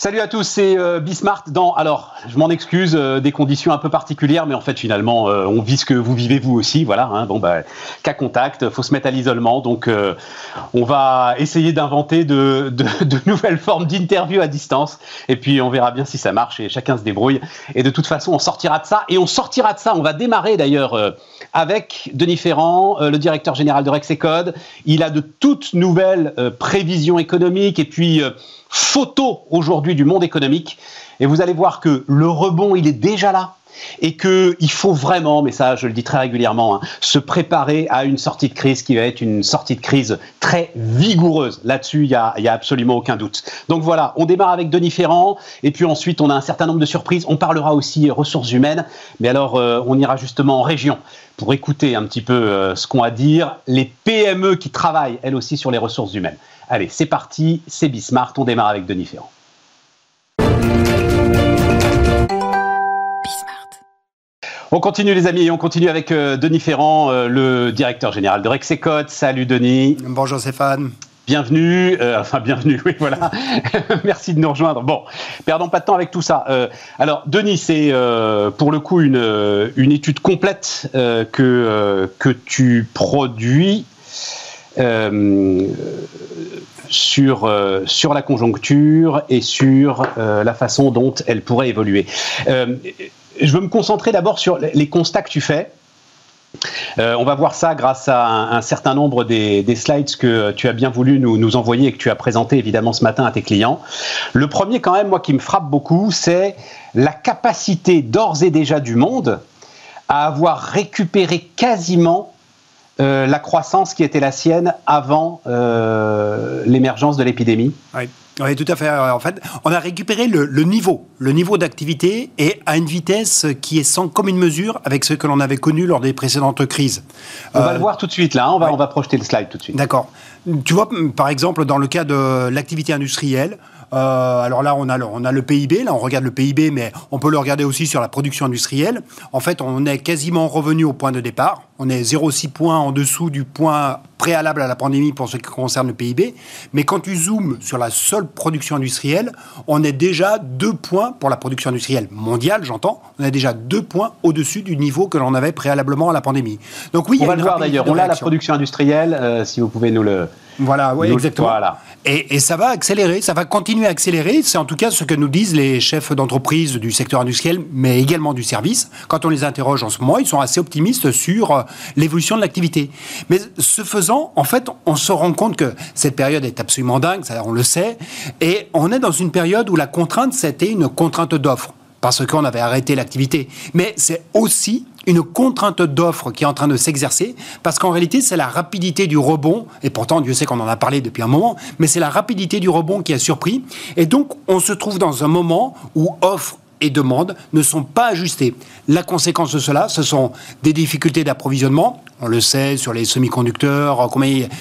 Salut à tous, c'est euh, Bismart dans, alors je m'en excuse, euh, des conditions un peu particulières, mais en fait finalement euh, on vit ce que vous vivez vous aussi, voilà, hein, bon bah cas contact, faut se mettre à l'isolement, donc on va essayer d'inventer de, de, de, nouvelles formes d'interview à distance, et puis on verra bien si ça marche et chacun se débrouille, et de toute façon on sortira de ça, et on sortira de ça, on va démarrer d'ailleurs avec Denis Ferrand, le directeur général de Rexecode, il a de toutes nouvelles prévisions économiques, et puis photo aujourd'hui du monde économique. Et vous allez voir que le rebond, il est déjà là. Et qu'il faut vraiment, mais ça je le dis très régulièrement, hein, se préparer à une sortie de crise qui va être une sortie de crise très vigoureuse. Là-dessus, il n'y a, absolument aucun doute. Donc voilà, on démarre avec Denis Ferrand, et puis ensuite on a un certain nombre de surprises. On parlera aussi ressources humaines, mais alors euh, on ira justement en région pour écouter un petit peu euh, ce qu'ont à dire les PME qui travaillent, elles aussi, sur les ressources humaines. Allez, c'est parti, c'est Bismart, on démarre avec Denis Ferrand. On continue les amis, on continue avec euh, Denis Ferrand, euh, le directeur général de Rexecode. Salut Denis. Bonjour Stéphane. Bienvenue, euh, enfin bienvenue, oui voilà. Merci de nous rejoindre. Bon, perdons pas de temps avec tout ça. alors Denis, c'est pour le coup une, une étude complète que, que tu produis euh, sur, euh, sur la conjoncture et sur euh, la façon dont elle pourrait évoluer. je veux me concentrer d'abord sur les constats que tu fais. on va voir ça grâce à un, certain nombre des, des, slides que tu as bien voulu nous, nous, envoyer et que tu as présenté évidemment ce matin à tes clients. Le premier quand même, moi qui me frappe beaucoup, c'est la capacité d'ores et déjà du monde à avoir récupéré quasiment euh, la croissance qui était la sienne avant euh, l'émergence de l'épidémie oui. oui. tout à fait. En fait, on a récupéré le, niveau, le niveau d'activité et à une vitesse qui est sans commune mesure avec ce que l'on avait connu lors des précédentes crises. On va le euh, voir tout de suite là, hein. on, va, on va projeter le slide tout de suite. D'accord. Tu vois, par exemple, dans le cas de l'activité industrielle, euh, alors là, on a, le, on a le PIB, là on regarde le PIB, mais on peut le regarder aussi sur la production industrielle. En fait, on est quasiment revenu au point de départ. On est 0,6 points en dessous du point préalable à la pandémie pour ce qui concerne le PIB. Mais quand tu zoomes sur la seule production industrielle, on est déjà deux points pour la production industrielle mondiale, j'entends. On est déjà deux points au-dessus du niveau que l'on avait préalablement à la pandémie. Donc oui, on va le voir d'ailleurs. On a la production industrielle, euh, si vous pouvez nous le. Voilà, oui, exactement. Voilà. Et, ça va accélérer, ça va continuer à accélérer. C'est en tout cas ce que nous disent les chefs d'entreprise du secteur industriel, mais également du service. Quand on les interroge en ce moment, ils sont assez optimistes sur euh, l'évolution de l'activité. Mais ce faisant, en fait, on se rend compte que cette période est absolument dingue, ça, on le sait, et on est dans une période où la contrainte, c'était une contrainte d'offre parce qu'on avait arrêté l'activité. Mais c'est aussi une contrainte d'offre qui est en train de s'exercer, parce qu'en réalité, c'est la rapidité du rebond, et pourtant, Dieu sait qu'on en a parlé depuis un moment, mais c'est la rapidité du rebond qui a surpris. Et donc, on se trouve dans un moment où offre et demande ne sont pas ajustées. La conséquence de cela, ce sont des difficultés d'approvisionnement. On le sait sur les semi-conducteurs,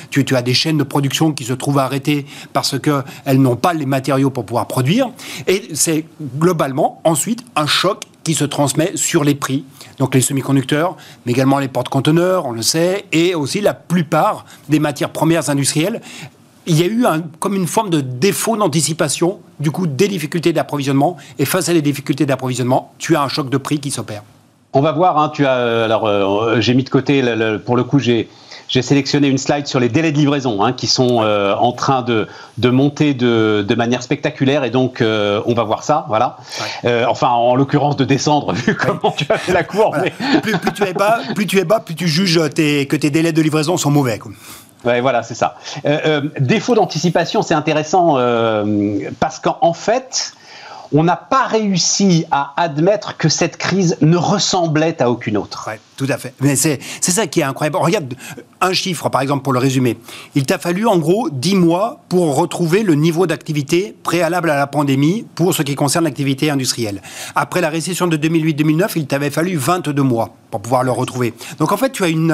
tu, tu, as des chaînes de production qui se trouvent arrêtées parce qu'elles n'ont pas les matériaux pour pouvoir produire. Et c'est globalement ensuite un choc qui se transmet sur les prix donc les semi-conducteurs, mais également les porte-conteneurs, on le sait, et aussi la plupart des matières premières industrielles. Il y a eu comme une forme de défaut d'anticipation, du coup, des difficultés d'approvisionnement. Et face à des difficultés d'approvisionnement, tu as un choc de prix qui s'opère. On va voir. Hein, tu as, euh, alors, euh, j'ai mis de côté, pour le coup, j'ai j'ai sélectionné une slide sur les délais de livraison hein, qui sont euh, en train de, de monter de, de, manière spectaculaire et donc euh, on va voir ça, voilà. Euh, enfin, en l'occurrence de descendre vu comment tu as fait la courbe. Plus, tu es bas, plus tu es bas, plus tu juges tes, que tes délais de livraison sont mauvais. Ouais, voilà, c'est ça. défaut d'anticipation, c'est intéressant parce qu'en fait, on n'a pas réussi à admettre que cette crise ne ressemblait à aucune autre. Ouais, tout à fait. Mais c'est ça qui est incroyable. Regarde un chiffre, par exemple, pour le résumer. Il t'a fallu en gros 10 mois pour retrouver le niveau d'activité préalable à la pandémie pour ce qui concerne l'activité industrielle. Après la récession de 2008-2009, il t'avait fallu 22 mois pour pouvoir le retrouver. Donc en fait, tu as une,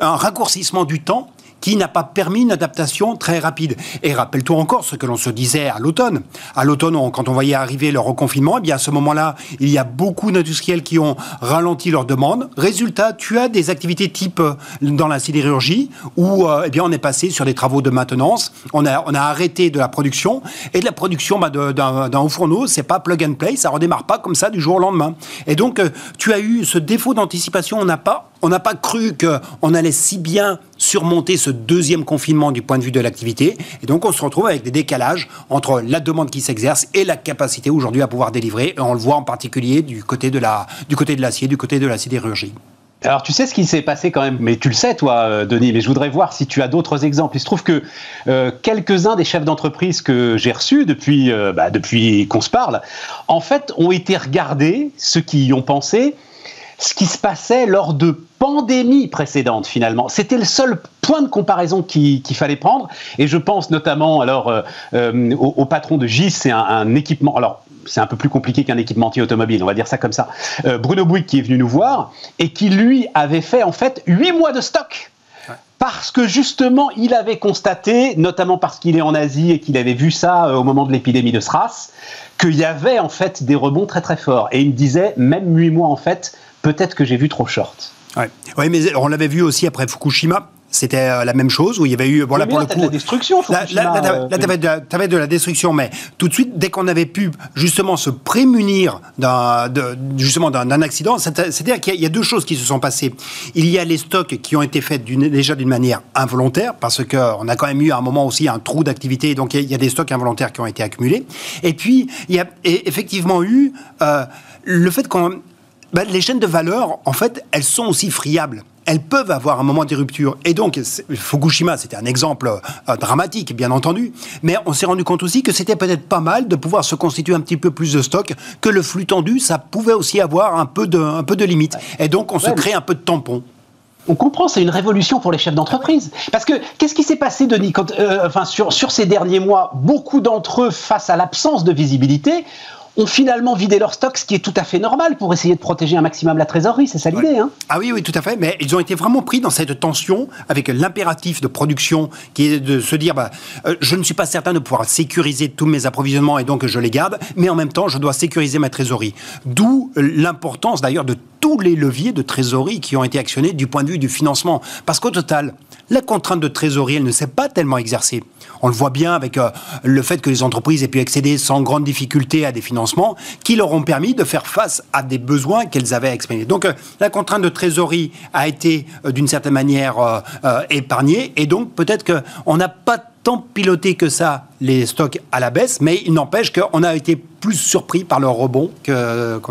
un raccourcissement du temps qui n'a pas permis une adaptation très rapide. Et rappelle-toi encore ce que l'on se disait à l'automne. À l'automne, quand on voyait arriver le reconfinement, eh bien à ce moment-là, il y a beaucoup d'industriels qui ont ralenti leurs demandes. Résultat, tu as des activités type euh, dans la sidérurgie où euh, eh bien on est passé sur des travaux de maintenance. On a, on a arrêté de la production et de la production bah, d'un haut fourneau, c'est pas plug and play, ça redémarre pas comme ça du jour au lendemain. Et donc, euh, tu as eu ce défaut d'anticipation. On n'a pas on n'a pas cru qu'on allait si bien surmonter ce deuxième confinement du point de vue de l'activité. Et donc, on se retrouve avec des décalages entre la demande qui s'exerce et la capacité aujourd'hui à pouvoir délivrer. on le voit en particulier du côté de l'acier, du côté de la sidérurgie. Alors tu sais ce qui s'est passé quand même, mais tu le sais toi euh, Denis, mais je voudrais voir si tu as d'autres exemples. Il se trouve que euh, quelques-uns des chefs d'entreprise que j'ai reçus depuis, euh, bah, depuis qu'on se parle, en fait ont été regardés, ceux qui y ont pensé, ce qui se passait lors de pandémies précédentes finalement. C'était le seul point de comparaison qu'il fallait prendre. Et je pense notamment alors euh, euh, au, patron de GIS, c'est un, équipement. Alors c'est un peu plus compliqué qu'un équipementier automobile, on va dire ça comme ça. Euh, Bruno Bouygues qui est venu nous voir et qui lui avait fait en fait huit mois de stock parce que justement, il avait constaté, notamment parce qu'il est en Asie et qu'il avait vu ça au moment de l'épidémie de SRAS, qu'il y avait en fait des rebonds très très forts. Et il me disait, même huit mois en fait, peut-être que j'ai vu trop short. Oui, mais on l'avait vu aussi après Fukushima. C'était euh, la même chose où il y avait eu voilà pour le coup de la destruction. Là, là, tu avais, de la destruction, mais tout de suite dès qu'on avait pu justement se prémunir d'un justement d'un accident, c'est-à-dire qu'il y, a deux choses qui se sont passées. Il y a les stocks qui ont été faits déjà d'une manière involontaire parce que on a quand même eu à un moment aussi un trou d'activité, donc il y, a des stocks involontaires qui ont été accumulés. Et puis il y a effectivement eu euh, le fait qu'on bah, les chaînes de valeur, en fait, elles sont aussi friables elles peuvent avoir un moment de rupture. Et donc, Fukushima, c'était un exemple euh, dramatique, bien entendu, mais on s'est rendu compte aussi que c'était peut-être pas mal de pouvoir se constituer un petit peu plus de stock, que le flux tendu, ça pouvait aussi avoir un peu de, un peu de limite. Et donc, on se crée un peu de tampon on comprend, c'est une révolution pour les chefs d'entreprise. Parce que qu'est-ce qui s'est passé, Denis, quand, euh, enfin, sur, sur ces derniers mois Beaucoup d'entre eux, face à l'absence de visibilité, ont finalement vidé leur stock, ce qui est tout à fait normal pour essayer de protéger un maximum la trésorerie. C'est ça l'idée. Hein ah oui, oui, tout à fait. Mais ils ont été vraiment pris dans cette tension avec l'impératif de production qui est de se dire bah, euh, je ne suis pas certain de pouvoir sécuriser tous mes approvisionnements et donc je les garde, mais en même temps, je dois sécuriser ma trésorerie. D'où l'importance d'ailleurs de tous les leviers de trésorerie qui ont été actionnés du point de vue du financement. Parce qu'au total, la contrainte de trésorerie, elle ne s'est pas tellement exercée. On le voit bien avec euh, le fait que les entreprises aient pu accéder sans grande difficulté à des financements qui leur ont permis de faire face à des besoins qu'elles avaient exprimés. Donc euh, la contrainte de trésorerie a été euh, d'une certaine manière épargnée et donc peut-être qu'on n'a pas tant piloté que ça les stocks à la baisse, mais il n'empêche qu'on a été plus surpris par leur rebond qu'on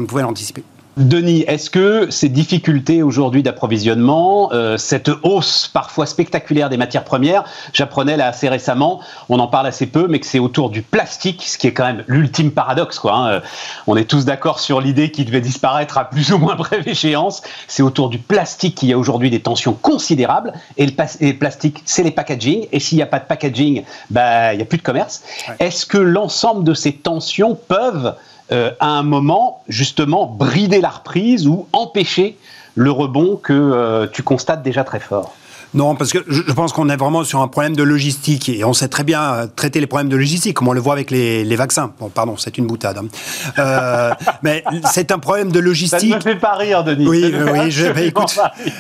ne pouvait l'anticiper. Denis, est-ce que ces difficultés aujourd'hui d'approvisionnement, euh, cette hausse parfois spectaculaire des matières premières, j'apprenais là assez récemment, on en parle assez peu, mais que c'est autour du plastique, ce qui est quand même l'ultime paradoxe. Quoi, hein. On est tous d'accord sur l'idée qu'il devait disparaître à plus ou moins brève échéance. C'est autour du plastique qu'il y a aujourd'hui des tensions considérables. Et le, plastique, c'est les packaging. Et s'il n'y a pas de packaging, bah, il n'y a plus de commerce. Est-ce que l'ensemble de ces tensions peuvent euh, à un moment, justement, brider la reprise ou empêcher le rebond que euh, tu constates déjà très fort non, parce que je pense qu'on est vraiment sur un problème de logistique et on sait très bien euh, traiter les problèmes de logistique, comme on le voit avec les, vaccins. Bon, pardon, c'est une boutade. Hein. Euh, mais c'est un problème de logistique. Ça ne me fait pas rire, Denis. Oui, oui, je, écoute,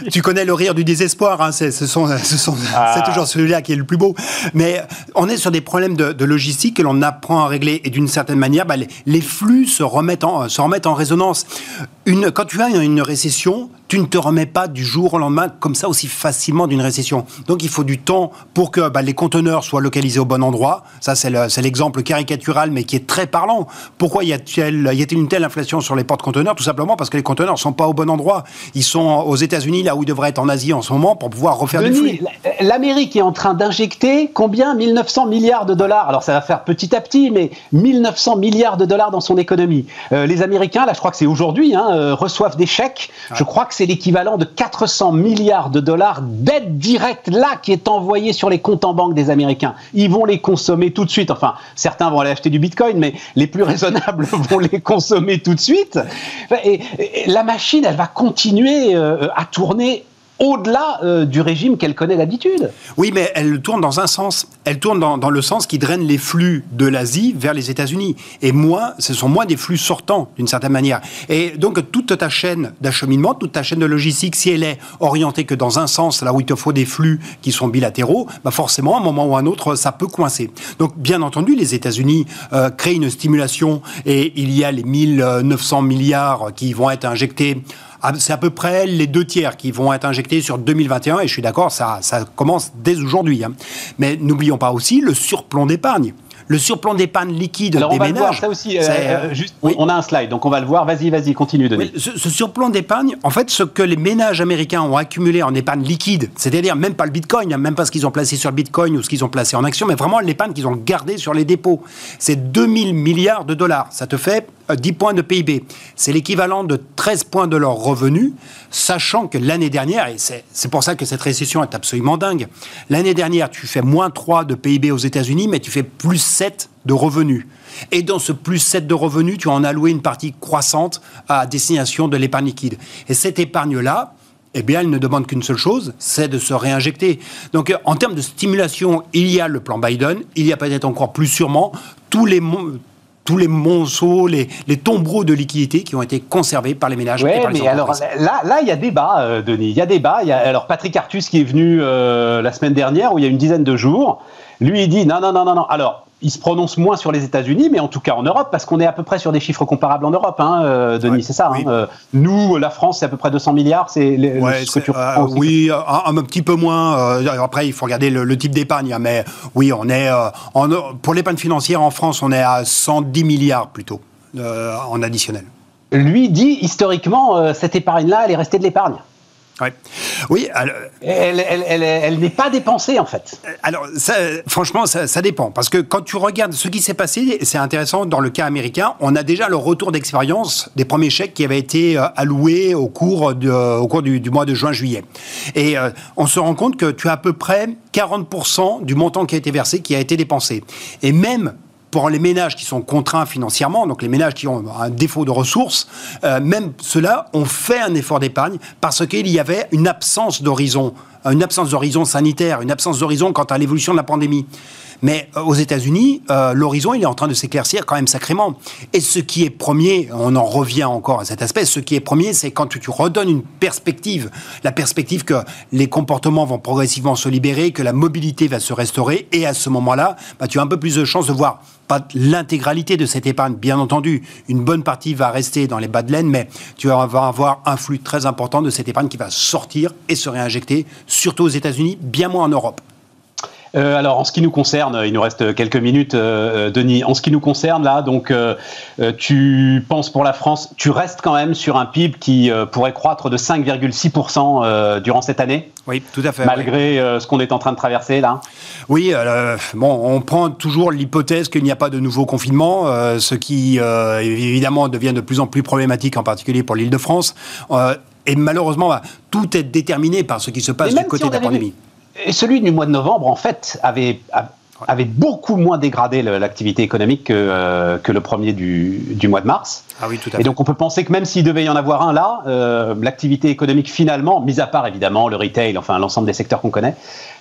tu connais le rire du désespoir. Hein, c'est, ce sont, ce sont, ah. c'est toujours celui-là qui est le plus beau. Mais on est sur des problèmes de, logistique que l'on apprend à régler et d'une certaine manière, bah, les, flux se remettent en, se remettent en résonance. Une, quand tu as une récession, tu ne te remets pas du jour au lendemain comme ça aussi facilement d'une récession. Donc il faut du temps pour que bah, les conteneurs soient localisés au bon endroit. Ça, c'est l'exemple caricatural, mais qui est très parlant. Pourquoi y a-t-il une telle inflation sur les porte-conteneurs? Tout simplement parce que les conteneurs ne sont pas au bon endroit. Ils sont aux États-Unis, là où ils devraient être en Asie en ce moment, pour pouvoir refaire du flux. L'Amérique est en train d'injecter combien? 1900 milliards de dollars. Alors ça va faire petit à petit, mais 1900 milliards de dollars dans son économie. Euh, les Américains, là, je crois que c'est aujourd'hui, hein, euh, reçoivent des chèques. Je crois que c'est l'équivalent de 400 milliards de dollars d'aide directe là qui est envoyée sur les comptes en banque des Américains. Ils vont les consommer tout de suite. Enfin, certains vont aller acheter du Bitcoin, mais les plus raisonnables vont les consommer tout de suite. Et, la machine, elle va continuer euh, à tourner au-delà euh, du régime qu'elle connaît d'habitude. Oui, mais elle tourne dans un sens. Elle tourne dans, le sens qui draine les flux de l'Asie vers les États-Unis. Et moins, ce sont moins des flux sortants, d'une certaine manière. Et donc, toute ta chaîne d'acheminement, toute ta chaîne de logistique, si elle est orientée que dans un sens, là où il te faut des flux qui sont bilatéraux, bah forcément, à un moment ou à un autre, ça peut coincer. Donc, bien entendu, les États-Unis euh, créent une stimulation et il y a les 1900 milliards qui vont être injectés c'est à peu près les deux tiers qui vont être injectés sur 2021, et je suis d'accord, ça, ça commence dès aujourd'hui. Hein. Mais n'oublions pas aussi le surplomb d'épargne le surplomb d'épargne liquide Alors des on va ménages. voir ça aussi. Euh, euh, juste, On a un slide, donc on va le voir. Vas-y, vas-y, continue, Denis. ce, ce, surplomb d'épargne, en fait, ce que les ménages américains ont accumulé en épargne liquide, c'est-à-dire même pas le bitcoin, hein, même pas ce qu'ils ont placé sur le bitcoin ou ce qu'ils ont placé en action, mais vraiment l'épargne qu'ils ont gardé sur les dépôts, c'est 2000 milliards de dollars. Ça te fait 10 euh, points de PIB. C'est l'équivalent de 13 points de leurs revenus, sachant que l'année dernière, et c'est pour ça que cette récession est absolument dingue, l'année dernière, tu fais moins 3 de PIB aux États-Unis, mais tu fais plus 7 de revenus. Et dans ce plus 7 de revenus, tu en as alloué une partie croissante à destination de l'épargne liquide. Et cette épargne-là, eh bien, elle ne demande qu'une seule chose, c'est de se réinjecter. Donc, en termes de stimulation, il y a le plan Biden, il y a peut-être encore plus sûrement tous les tous les monceaux, les, tombereaux de liquidités qui ont été conservés par les ménages. Oui, mais alors là, là, il y a débat, euh, Denis. Il y a débat. Il y a, alors Patrick Artus qui est venu euh, la semaine dernière, où il y a une dizaine de jours, lui il dit non, non, non, non, non. Alors il se prononce moins sur les États-Unis, mais en tout cas en Europe, parce qu'on est à peu près sur des chiffres comparables en Europe, hein, euh, Denis, c'est ça. Hein, euh, nous, la France, c'est à peu près 200 milliards, c'est ce que tu euh, Oui, un, petit peu moins. après, il faut regarder le, type d'épargne, hein, mais oui, on est en, pour l'épargne financière en France, on est à 110 milliards plutôt en additionnel. Lui dit historiquement, cette épargne-là, elle est restée de l'épargne. Oui. elle, n'est pas dépensée en fait. Alors, franchement, ça, dépend parce que quand tu regardes ce qui s'est passé, c'est intéressant dans le cas américain. On a déjà le retour d'expérience des premiers chèques qui avaient été euh, alloués au cours, au cours du, mois de juin-juillet. Et euh, on se rend compte que tu as à peu près 40% du montant qui a été versé qui a été dépensé. Et même pour les ménages qui sont contraints financièrement, donc les ménages qui ont un défaut de ressources, euh, même ceux-là ont fait un effort d'épargne parce qu'il y avait une absence d'horizon, une absence d'horizon sanitaire, une absence d'horizon quant à l'évolution de la pandémie. Mais euh, aux États-Unis, euh, l'horizon, il est en train de s'éclaircir quand même sacrément. Et ce qui est premier, on en revient encore à cet aspect, ce qui est premier, c'est quand tu, redonnes une perspective, la perspective que les comportements vont progressivement se libérer, que la mobilité va se restaurer, et à ce moment-là, bah, tu as un peu plus de chances de voir pas l'intégralité de cette épargne, bien entendu, une bonne partie va rester dans les bas de laine, mais tu vas avoir un flux très important de cette épargne qui va sortir et se réinjecter, surtout aux États-Unis, bien moins en Europe. Euh, alors, en ce qui nous concerne, il nous reste quelques minutes, euh, euh, Denis. En ce qui nous concerne, là, donc, tu penses pour la France, tu restes quand même sur un PIB qui pourrait croître de 5,6% durant cette année? Oui, tout à fait. Malgré ce qu'on est en train de traverser, là? Oui, bon, on prend toujours l'hypothèse qu'il n'y a pas de nouveau confinement, ce qui, évidemment, devient de plus en plus problématique, en particulier pour l'île de France. et malheureusement, bah, tout est déterminé par ce qui se passe du côté de la pandémie. Et celui du mois de novembre, en fait, avait, avait beaucoup moins dégradé l'activité économique que, euh, que, le premier du, du, mois de mars. Ah oui, tout à fait. Et donc on peut penser que même s'il devait y en avoir un là, euh, l'activité économique finalement, mis à part évidemment le retail, enfin l'ensemble des secteurs qu'on connaît,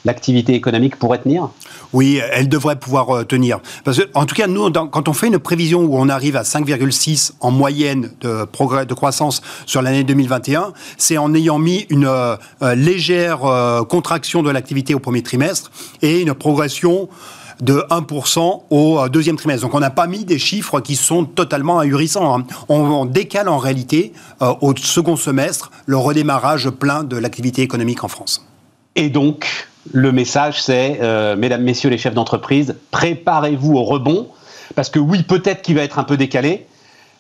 l'activité économique pourrait tenir Oui, elle devrait pouvoir euh, tenir. Parce que, en tout cas, nous, quand on fait une prévision où on arrive à 5,6 en moyenne de progrès de croissance sur l'année 2021, c'est en ayant mis une euh, euh, légère contraction de l'activité au premier trimestre et une progression de 1% au deuxième trimestre. Donc on n'a pas mis des chiffres qui sont totalement ahurissants. Hein. On, décale en réalité au second semestre le redémarrage plein de l'activité économique en France. Et donc, le message, c'est, euh, mesdames, messieurs les chefs d'entreprise, préparez-vous au rebond, parce que oui, peut-être qu'il va être un peu décalé,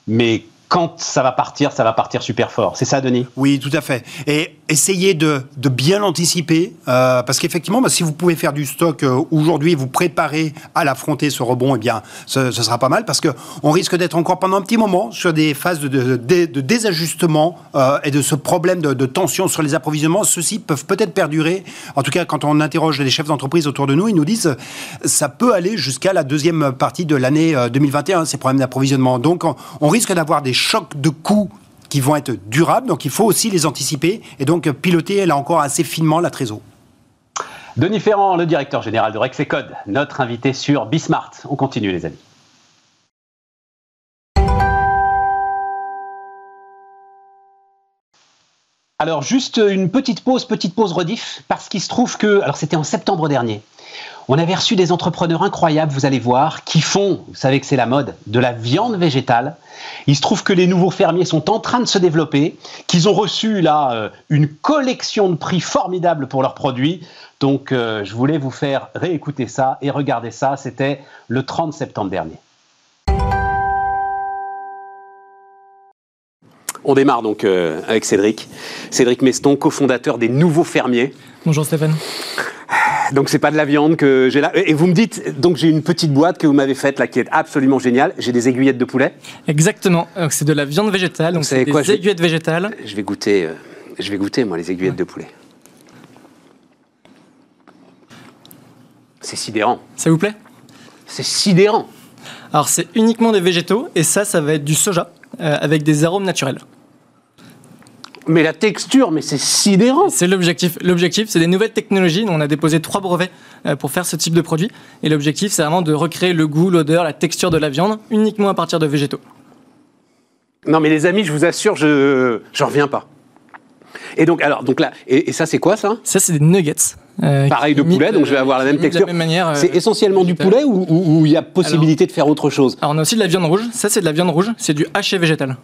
mais quand ça va partir, ça va partir super fort. C'est ça, Denis? Oui, tout à fait. Et essayez de, bien l'anticiper, euh, parce qu'effectivement, bah, si vous pouvez faire du stock euh, aujourd'hui, vous préparer à l'affronter ce rebond, eh bien, ce, sera pas mal, parce qu'on risque d'être encore pendant un petit moment sur des phases de, désajustement euh, et de ce problème de, tension sur les approvisionnements. Ceux-ci peuvent peut-être perdurer. En tout cas, quand on interroge les chefs d'entreprise autour de nous, ils nous disent ça peut aller jusqu'à la deuxième partie de l'année 2021, ces problèmes d'approvisionnement. Donc, on, on risque d'avoir des chocs de coûts qui vont être durables, donc il faut aussi les anticiper et donc piloter là encore assez finement la trésor. Denis Ferrand, le directeur général de Rexecode, notre invité sur Bismart. On continue les amis. Alors juste une petite pause, petite pause rediff, parce qu'il se trouve que, alors c'était en septembre dernier, on avait reçu des entrepreneurs incroyables, vous allez voir, qui font, vous savez que c'est la mode, de la viande végétale. Il se trouve que les nouveaux fermiers sont en train de se développer, qu'ils ont reçu là euh, une collection de prix formidables pour leurs produits. Donc euh, je voulais vous faire réécouter ça et regarder ça. C'était le 30 septembre dernier. On démarre donc euh, avec Cédric. Cédric Meston, cofondateur des Nouveaux Fermiers. Bonjour Stéphane. Donc c'est pas de la viande que j'ai là. Et vous me dites, donc j'ai une petite boîte que vous m'avez faite là qui est absolument géniale. J'ai des aiguillettes de poulet. Exactement. C'est de la viande végétale. Donc c'est des aiguillettes végétales. Je vais goûter. Euh, je vais goûter moi les aiguillettes de poulet. C'est sidérant. Ça vous plaît? C'est sidérant. Alors c'est uniquement des végétaux et ça, ça va être du soja euh, avec des arômes naturels. Mais la texture, mais c'est sidérant. C'est l'objectif. L'objectif, c'est des nouvelles technologies. On a déposé trois brevets euh, pour faire ce type de produit. Et l'objectif, c'est vraiment de recréer le goût, l'odeur, la texture de la viande uniquement à partir de végétaux. Non, mais les amis, je vous assure, je j'en reviens pas. Et donc, alors, donc là, et, ça, c'est quoi ça? Ça, c'est des nuggets. Euh, Pareil de poulet, donc je vais avoir la même texture. c'est essentiellement du poulet ou il y a possibilité de faire autre chose? Alors, on a aussi de la viande rouge. Ça, c'est de la viande rouge. C'est du haché végétal.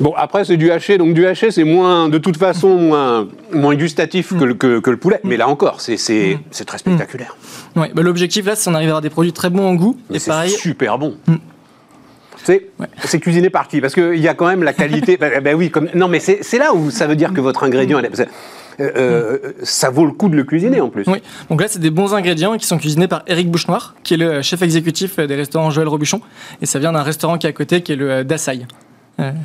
Bon, après, c'est du haché. Donc, du haché, c'est moins, de toute façon, moins, moins gustatif que, le, que, le poulet. Mais là encore, c'est mm. très spectaculaire. Oui, bah, l'objectif, là, c'est d'en arriver à des produits très bons en goût. et pareil. super bon. Mm. C'est cuisiné par qui? Parce qu'il y a quand même la qualité. ben, ben, oui, comme, non, mais c'est là où ça veut dire que votre ingrédient. Euh, euh, ça vaut le coup de le cuisiner en plus. Oui, donc là c'est des bons ingrédients qui sont cuisinés par Eric Bouchenoir, qui est le chef exécutif des restaurants Joël Robuchon, et ça vient d'un restaurant qui est à côté, qui est le Dassaï.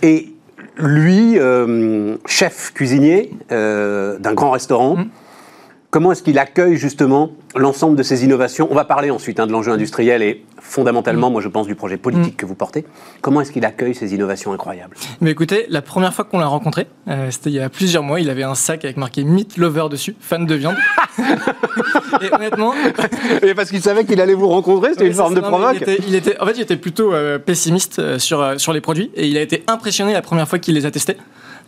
Et lui, euh, chef cuisinier euh, d'un grand restaurant, mmh. Comment est-ce qu'il accueille justement l'ensemble de ces innovations? On va parler ensuite hein, de l'enjeu industriel et fondamentalement, mm. moi je pense du projet politique mm. que vous portez. Comment est-ce qu'il accueille ces innovations incroyables? Mais écoutez, la première fois qu'on l'a rencontré, euh, c'était il y a plusieurs mois, il avait un sac avec marqué Meat Lover dessus, fan de viande. et honnêtement. Et parce qu'il savait qu'il allait vous rencontrer, c'était une forme de provoque. Il était, en fait, il était plutôt euh, pessimiste euh, sur, sur les produits et il a été impressionné la première fois qu'il les a testés.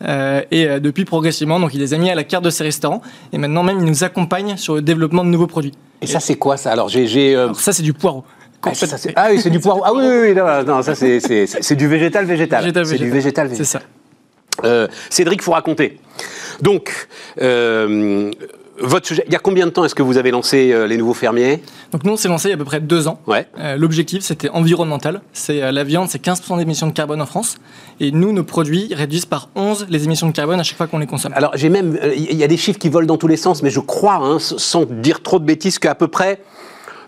Et depuis progressivement, donc il les a mis à la carte de ses restaurants et maintenant même il nous accompagne sur le développement de nouveaux produits. Et, ça c'est quoi ça? Alors j'ai, ça c'est du poireau. Ah, ah, oui, c'est du poireau. Ah oui, oui, oui non, ça c'est du végétal végétal. c'est du végétal végétal. C'est ça. Euh, Cédric, faut raconter. Donc, euh, votre sujet, il y a combien de temps est-ce que vous avez lancé euh, les nouveaux fermiers? Donc nous, on s'est lancé il y a à peu près deux ans. Ouais. L'objectif, c'était environnemental. C'est la viande, c'est 15% d'émissions de carbone en France. Et nous, nos produits réduisent par 11 les émissions de carbone à chaque fois qu'on les consomme. Alors j'ai même, il y a des chiffres qui volent dans tous les sens, mais je crois, hein, sans dire trop de bêtises, qu'à peu près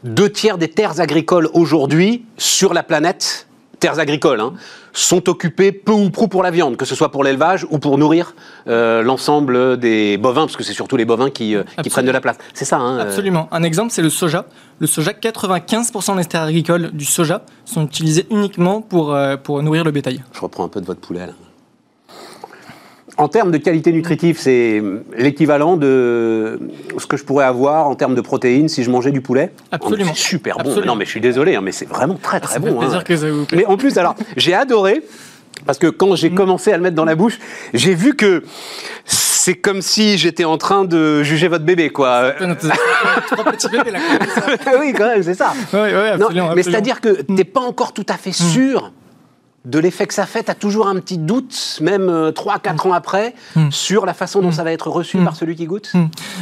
deux tiers des terres agricoles aujourd'hui sur la planète, terres agricoles, hein, sont occupées peu ou prou pour la viande, que ce soit pour l'élevage ou pour nourrir euh, l'ensemble des bovins, parce que c'est surtout les bovins qui, euh, prennent de la place. C'est ça. Hein, euh. Absolument. Un exemple, c'est le soja. Le soja, 95% des terres agricoles du soja sont utilisées uniquement pour, pour nourrir le bétail. Je reprends un peu de votre poulet là. En termes de qualité nutritive, c'est l'équivalent de ce que je pourrais avoir en termes de protéines si je mangeais du poulet. Absolument. C'est super bon. Non, mais je suis désolé, hein, mais c'est vraiment très très bon. Hein. que ça vous plaît. Mais en plus, alors, j'ai adoré. Parce que quand j'ai mm. commencé à le mettre dans la bouche, j'ai vu que c'est comme si j'étais en train de juger votre bébé, quoi. Trois petits bébés, là. oui, quand même, c'est ça. Oui, oui, absolument, mais c'est-à-dire que tu n'es pas encore tout à fait mm. sûr de l'effet que ça fait, tu as toujours un petit doute, même 3-4 euh, ans après, hmm. sur la façon dont hmm. ça va être reçu hmm. par celui qui goûte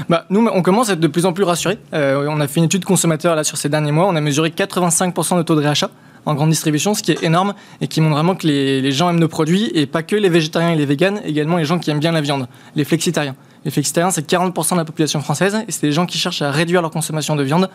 bah, Nous, on commence à être de plus en plus rassurés. Euh, on a fait une étude consommateur là, sur ces derniers mois. On a mesuré 85% de taux de réachat en grande distribution, ce qui est énorme et qui montre vraiment que les, les, gens aiment nos produits et pas que les végétariens et les véganes, également les gens qui aiment bien la viande, les flexitariens. Les flexitariens, c'est 40% de la population française et c'est des gens qui cherchent à réduire leur consommation de viande,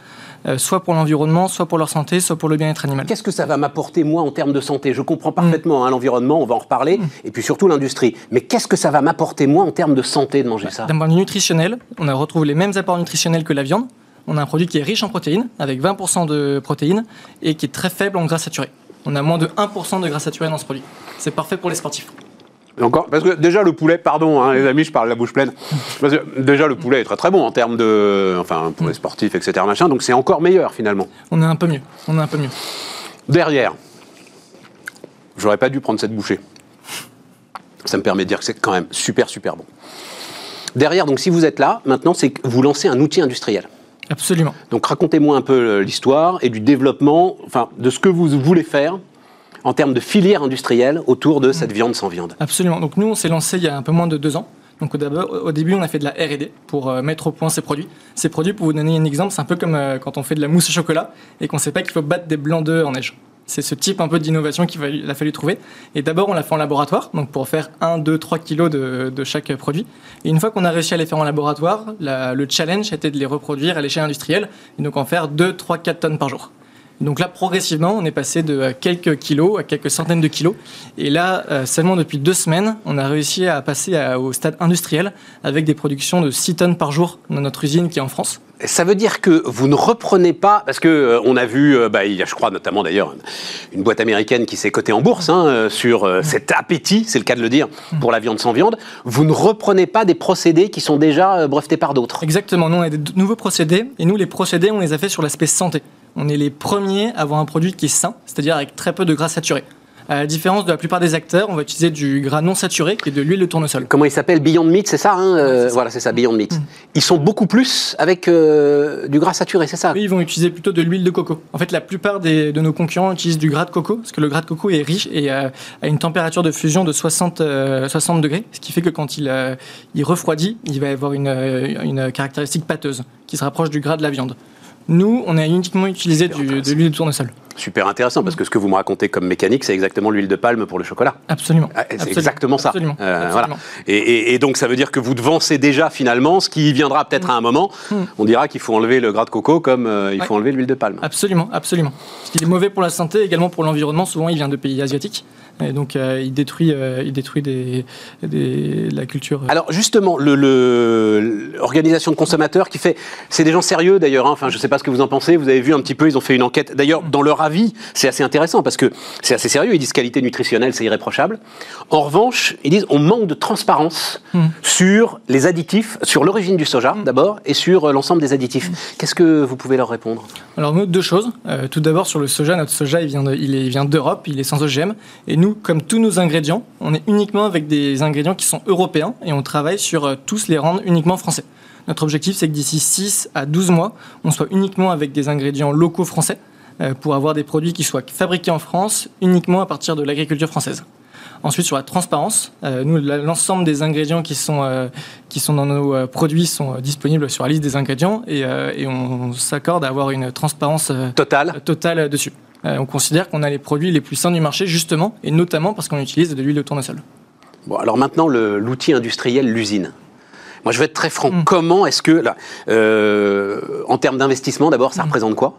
euh, soit pour l'environnement, soit pour leur santé, soit pour le bien-être animal. Qu'est-ce que ça va m'apporter, moi, en termes de santé? Je comprends parfaitement hein, l'environnement, on va en reparler, mm. et puis surtout l'industrie. Mais qu'est-ce que ça va m'apporter, moi, en termes de santé, de manger ça? D'un point de vue nutritionnel, on a retrouvé les mêmes apports nutritionnels que la viande. On a un produit qui est riche en protéines, avec 20% de protéines, et qui est très faible en gras saturés. On a moins de 1% de gras saturés dans ce produit. C'est parfait pour les sportifs. Encore, parce que déjà le poulet, pardon hein, les amis, je parle la bouche pleine. déjà le poulet est très très bon en termes de, enfin pour les sportifs, etc. Machin, donc c'est encore meilleur finalement. On est un peu mieux. On est un peu mieux. Derrière, j'aurais pas dû prendre cette bouchée. Ça me permet de dire que c'est quand même super super bon. Derrière, donc si vous êtes là, maintenant c'est que vous lancez un outil industriel. Absolument. Donc racontez-moi un peu l'histoire et du développement, enfin de ce que vous voulez faire en termes de filière industrielle autour de cette viande sans viande. Absolument. Donc nous, on s'est lancé il y a un peu moins de deux ans. Donc au, au début, on a fait de la R&D pour euh, mettre au point ces produits. Ces produits, pour vous donner un exemple, c'est un peu comme euh, quand on fait de la mousse au chocolat et qu'on ne sait pas qu'il faut battre des blancs d'œufs en neige. C'est ce type un peu d'innovation qu'il a fallu trouver. Et d'abord, on l'a fait en laboratoire, donc pour faire 1, 2, 3 kilos de, chaque produit. Et une fois qu'on a réussi à les faire en laboratoire, le challenge était de les reproduire à l'échelle industrielle, et donc en faire 2, 3, 4 tonnes par jour. Donc là, progressivement, on est passé de euh, quelques kilos à quelques centaines de kilos. Et là, euh, seulement depuis deux semaines, on a réussi à passer au stade industriel avec des productions de 6 tonnes par jour dans notre usine qui est en France. Ça veut dire que vous ne reprenez pas, parce que euh, on a vu, bah, il y a, je crois notamment d'ailleurs, une boîte américaine qui s'est cotée en bourse hein, sur cet appétit, c'est le cas de le dire, pour la viande sans viande. Vous ne reprenez pas des procédés qui sont déjà brevetés par d'autres. Exactement, nous on a des nouveaux procédés, et nous les procédés, on les a fait sur l'aspect santé on est les premiers à avoir un produit qui est sain, c'est-à-dire avec très peu de gras saturé. À la différence de la plupart des acteurs, on va utiliser du gras non saturé qui est de l'huile de tournesol. Comment il s'appelle? Beyond Meat, c'est ça, hein, euh, Voilà, c'est ça, Beyond Meat. Mm. Ils sont beaucoup plus avec euh, du gras saturé, c'est ça? Oui, ils vont utiliser plutôt de l'huile de coco. En fait, la plupart de nos concurrents utilisent du gras de coco, parce que le gras de coco est riche et a une température de fusion de 60, 60 euh, degrés, ce qui fait que quand il, il refroidit, il va avoir une, une caractéristique pâteuse qui se rapproche du gras de la viande. Nous, on a uniquement utilisé de l'huile de tournesol. Super intéressant, parce que ce que vous me racontez comme mécanique, c'est exactement l'huile de palme pour le chocolat. Absolument. Ah, c'est exactement ça. Absolument. Euh, voilà. Et, donc, ça veut dire que vous devancez déjà finalement ce qui viendra peut-être à un moment. Hmm. On dira qu'il faut enlever le gras de coco comme euh, il faut enlever l'huile de palme. Absolument, absolument. Ce qui est mauvais pour la santé, également pour l'environnement. Souvent, il vient de pays asiatiques. Et donc, euh, il détruit, euh, il détruit des, la culture. Alors, justement, l'organisation le, de consommateurs qui fait. C'est des gens sérieux d'ailleurs. Hein. Enfin, je ne sais pas ce que vous en pensez. Vous avez vu un petit peu, ils ont fait une enquête. D'ailleurs, dans leur avis, c'est assez intéressant parce que c'est assez sérieux. Ils disent qualité nutritionnelle, c'est irréprochable. En revanche, ils disent on manque de transparence hmm. sur les additifs, sur l'origine du soja hmm. d'abord, et sur euh, l'ensemble des additifs. Hmm. Qu'est-ce que vous pouvez leur répondre? Alors, nous, deux choses. tout d'abord, sur le soja, notre soja, il vient d'Europe, il, il est sans OGM. Et nous, comme tous nos ingrédients, on est uniquement avec des ingrédients qui sont européens et on travaille sur euh, tous les rendre uniquement français. Notre objectif, c'est que d'ici 6 à 12 mois, on soit uniquement avec des ingrédients locaux français euh, pour avoir des produits qui soient fabriqués en France uniquement à partir de l'agriculture française. Ensuite, sur la transparence, euh, nous, l'ensemble des ingrédients qui sont, qui sont dans nos produits sont disponibles sur la liste des ingrédients et, et on s'accorde à avoir une transparence totale, totale dessus. Euh, on considère qu'on a les produits les plus sains du marché, justement, et notamment parce qu'on utilise de l'huile de tournesol. Bon, alors maintenant, l'outil industriel, l'usine. Moi, je vais être très franc. Mm. Comment est-ce que, là, euh, en termes d'investissement, d'abord, ça mm. représente quoi?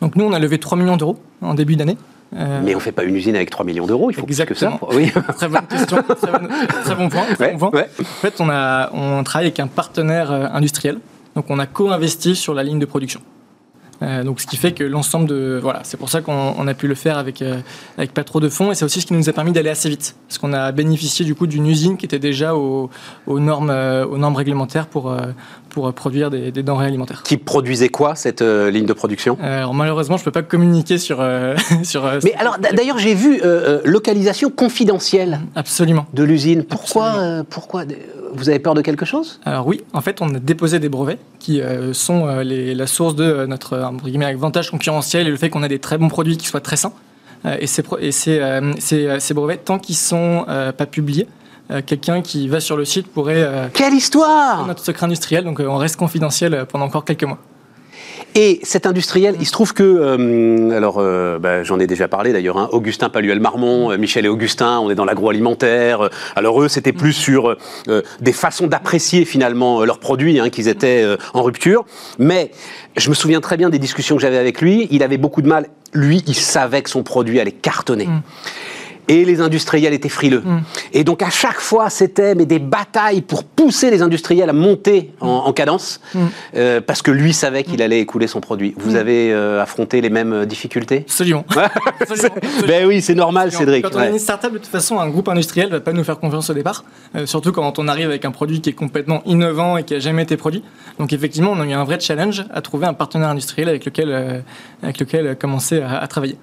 Donc, nous, on a levé 3 millions d'euros en début d'année. Euh, Mais on ne fait pas une usine avec 3 millions d'euros, il faut Exactement. plus que ça. Oui. très bonne question, très, bon, point. En fait, on, a, on travaille avec un partenaire industriel. Donc, on a co-investi sur la ligne de production. Euh, donc, ce qui fait que l'ensemble de. Voilà, c'est pour ça qu'on a pu le faire avec, euh, avec pas trop de fonds et c'est aussi ce qui nous a permis d'aller assez vite. Parce qu'on a bénéficié du coup d'une usine qui était déjà aux, normes, euh, aux normes réglementaires pour, pour produire des, denrées alimentaires. Qui produisait quoi cette ligne de production? Alors, Malheureusement, je ne peux pas communiquer sur. sur Mais alors, d'ailleurs, j'ai vu localisation confidentielle Absolument. de l'usine. Pourquoi, pourquoi vous avez peur de quelque chose? Alors oui, en fait, on a déposé des brevets qui euh, sont euh, la source de euh, notre avantage concurrentiel et le fait qu'on a des très bons produits qui soient très sains. et ces, ces, brevets, tant qu'ils sont pas publiés, quelqu'un qui va sur le site pourrait... Quelle histoire Notre secret industriel, donc on reste confidentiel pendant encore quelques mois. Et cet industriel, il se trouve que, euh, alors euh, bah, j'en ai déjà parlé d'ailleurs, hein, Augustin Paluel-Marmont, euh, Michel et Augustin, on est dans l'agroalimentaire. alors eux, c'était plus sur des façons d'apprécier finalement leurs produits, hein, qu'ils étaient en rupture. Mais je me souviens très bien des discussions que j'avais avec lui. Il avait beaucoup de mal. Lui, il savait que son produit allait cartonner. Mm. Et les industriels étaient frileux. Mm. Et donc à chaque fois, c'était mais des batailles pour pousser les industriels à monter en, cadence, mm. euh, parce que lui savait qu'il allait écouler son produit. Vous mm. avez euh, affronté les mêmes difficultés? Absolument. ben oui, c'est normal, Cédric. Quand on est une startup, de toute façon, un groupe industriel va pas nous faire confiance au départ, euh, surtout quand on arrive avec un produit qui est complètement innovant et qui a jamais été produit. Donc effectivement, on a eu un vrai challenge à trouver un partenaire industriel avec lequel, avec lequel commencer à travailler.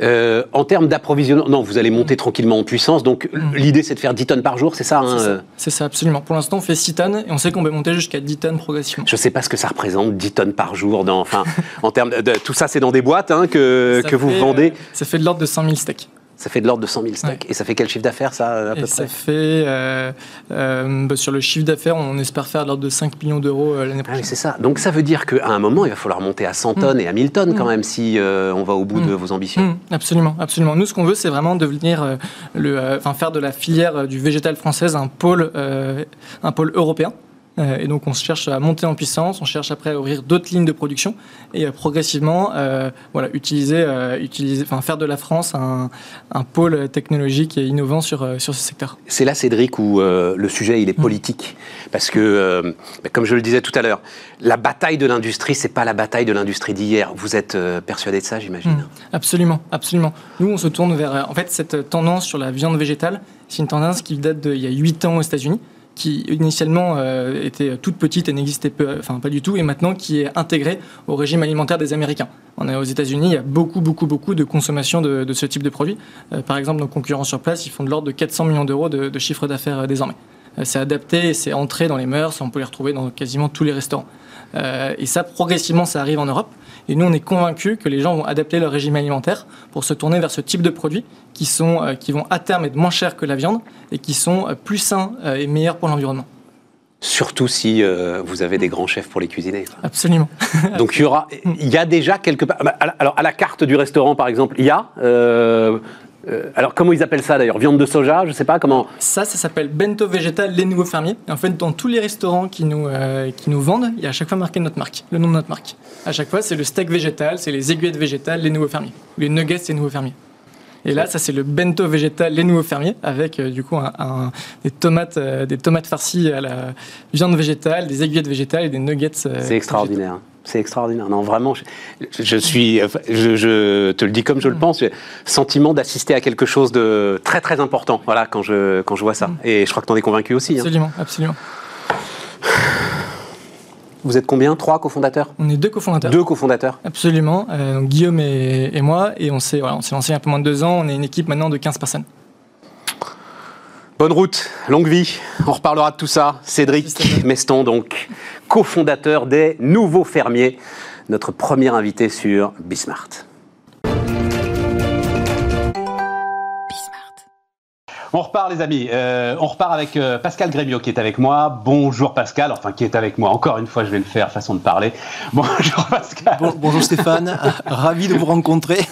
Euh, en termes d'approvisionnement, non, vous allez monter tranquillement en puissance. Donc mm. l'idée, c'est de faire 10 tonnes par jour, c'est ça, hein, C'est ça, absolument. Pour l'instant, on fait 6 tonnes et on sait qu'on peut monter jusqu'à 10 tonnes progressivement. Je ne sais pas ce que ça représente, 10 tonnes par jour. Dans, enfin, en termes de, tout ça, c'est dans des boîtes hein, que, que vous vendez. Euh, ça fait de l'ordre de 100 000 steaks. Ça fait de l'ordre de 100 000 steaks. Et ça fait quel chiffre d'affaires, ça, à peu Ça fait, euh, euh, bah, sur le chiffre d'affaires, on espère faire de l'ordre de 5 millions d'euros euh, l'année ah prochaine. c'est ça. Donc ça veut dire qu'à un moment, il va falloir monter à 100 tonnes mm. et à 1000 tonnes quand mm. même si on va au bout de mm. vos ambitions. Absolument, absolument. Nous, ce qu'on veut, c'est vraiment devenir, le, enfin, faire de la filière du végétal française un pôle, un pôle européen. Euh, et donc on cherche à monter en puissance, on cherche après à ouvrir d'autres lignes de production et euh, progressivement euh, voilà, utiliser, utiliser, enfin, faire de la France un, un, pôle technologique et innovant sur, sur ce secteur. C'est là, Cédric, où le sujet il est mm. politique. Parce que, bah, comme je le disais tout à l'heure, la bataille de l'industrie, c'est pas la bataille de l'industrie d'hier. Vous êtes persuadé de ça, j'imagine mm. Absolument, absolument. Nous, on se tourne vers. En fait, cette tendance sur la viande végétale, c'est une tendance qui date d'il y a 8 ans aux États-Unis qui initialement euh, était toute petite et n'existait enfin pas du tout, et maintenant qui est intégrée au régime alimentaire des Américains. On est aux États-Unis, il y a beaucoup, beaucoup, beaucoup de consommation de, ce type de produits. Euh, par exemple, nos concurrents sur place, ils font de l'ordre de 400 millions d'euros de, de, chiffre d'affaires euh, désormais. c'est adapté, c'est entré dans les mœurs, on peut les retrouver dans quasiment tous les restaurants. Et ça, progressivement, ça arrive en Europe. Et nous, on est convaincus que les gens vont adapter leur régime alimentaire pour se tourner vers ce type de produits qui, sont, euh, qui vont à terme être moins chers que la viande et qui sont euh, plus sains euh, et meilleurs pour l'environnement. Surtout si vous avez des grands chefs pour les cuisiner. Absolument. Donc il y aura, il y a déjà quelque part. Alors à la carte du restaurant par exemple, il y a euh, alors, comment ils appellent ça d'ailleurs? Viande de soja Je ne sais pas comment? Ça, ça s'appelle bento végétal les nouveaux fermiers. En fait, dans tous les restaurants qui nous, euh, qui nous vendent, il y a à chaque fois marqué notre marque, le nom de notre marque. À chaque fois, c'est le steak végétal, c'est les aiguillettes végétales, les nouveaux fermiers. Les nuggets, les nouveaux fermiers. Et là, ça c'est le bento végétal les nouveaux fermiers avec euh, du coup un, des tomates, des tomates farcies à la viande végétale, des aiguillettes végétales et des nuggets. c'est extraordinaire. C'est extraordinaire. Non, vraiment, je, suis, je, te le dis comme je le pense, sentiment d'assister à quelque chose de très très important. Voilà, quand je quand je vois ça. Mm. Et je crois que tu en es convaincu aussi. Hein. Absolument, absolument. Vous êtes combien? Trois cofondateurs? On est deux cofondateurs. Deux cofondateurs Absolument. Euh, donc Guillaume et, moi. Et on s'est voilà, lancé il y a un peu moins de deux ans. On est une équipe maintenant de 15 personnes. Bonne route, longue vie. On reparlera de tout ça. Cédric Meston, donc cofondateur des Nouveaux Fermiers, notre premier invité sur Bismart. On repart les amis, euh, on repart avec euh, Pascal Grémio qui est avec moi. Bonjour Pascal, enfin qui est avec moi, encore une fois je vais le faire, façon de parler. Bonjour Pascal. bonjour Stéphane, ravi de vous rencontrer.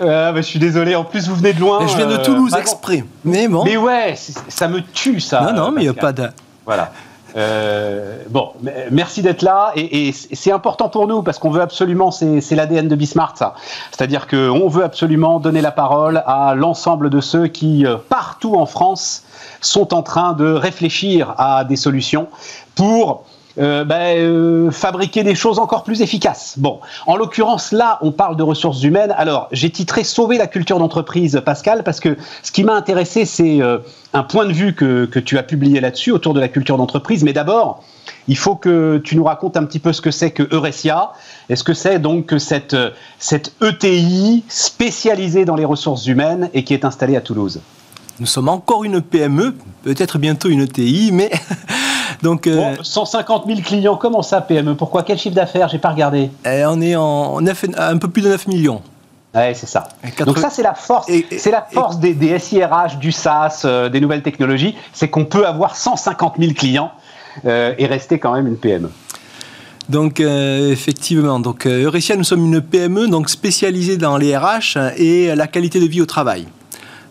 Euh, je suis désolé, en plus vous venez de loin. je viens de Toulouse exprès, mais bon. Mais ouais, ça me tue ça. Non, non, mais il n'y a pas de... Voilà. Euh, bon, merci d'être là et, c'est important pour nous parce qu'on veut absolument, c'est l'ADN de Bismart ça. C'est-à-dire qu'on veut absolument donner la parole à l'ensemble de ceux qui, euh, partout en France, sont en train de réfléchir à des solutions pour euh, ben, euh, fabriquer des choses encore plus efficaces. Bon, en l'occurrence, là, on parle de ressources humaines. Alors, j'ai titré Sauver la culture d'entreprise, Pascal, parce que ce qui m'a intéressé, c'est euh, un point de vue que, que tu as publié là-dessus, autour de la culture d'entreprise. Mais d'abord, il faut que tu nous racontes un petit peu ce que c'est que Eurecia. Est-ce que c'est donc cette, cette ETI spécialisée dans les ressources humaines et qui est installée à Toulouse? Nous sommes encore une PME, peut-être bientôt une ETI, mais Donc, 150 euh, 000 clients, comment ça PME Pourquoi? Quel chiffre d'affaires? J'ai pas regardé. Eh, on est en un peu plus de 9 millions. Ouais, c'est ça. Donc ça, c'est la force, c'est la force des, SIRH, du SaaS, euh, des nouvelles technologies, c'est qu'on peut avoir 150 000 clients euh, et rester quand même une PME. Donc effectivement, donc Eurecia, nous sommes une PME donc spécialisée dans les RH et la qualité de vie au travail.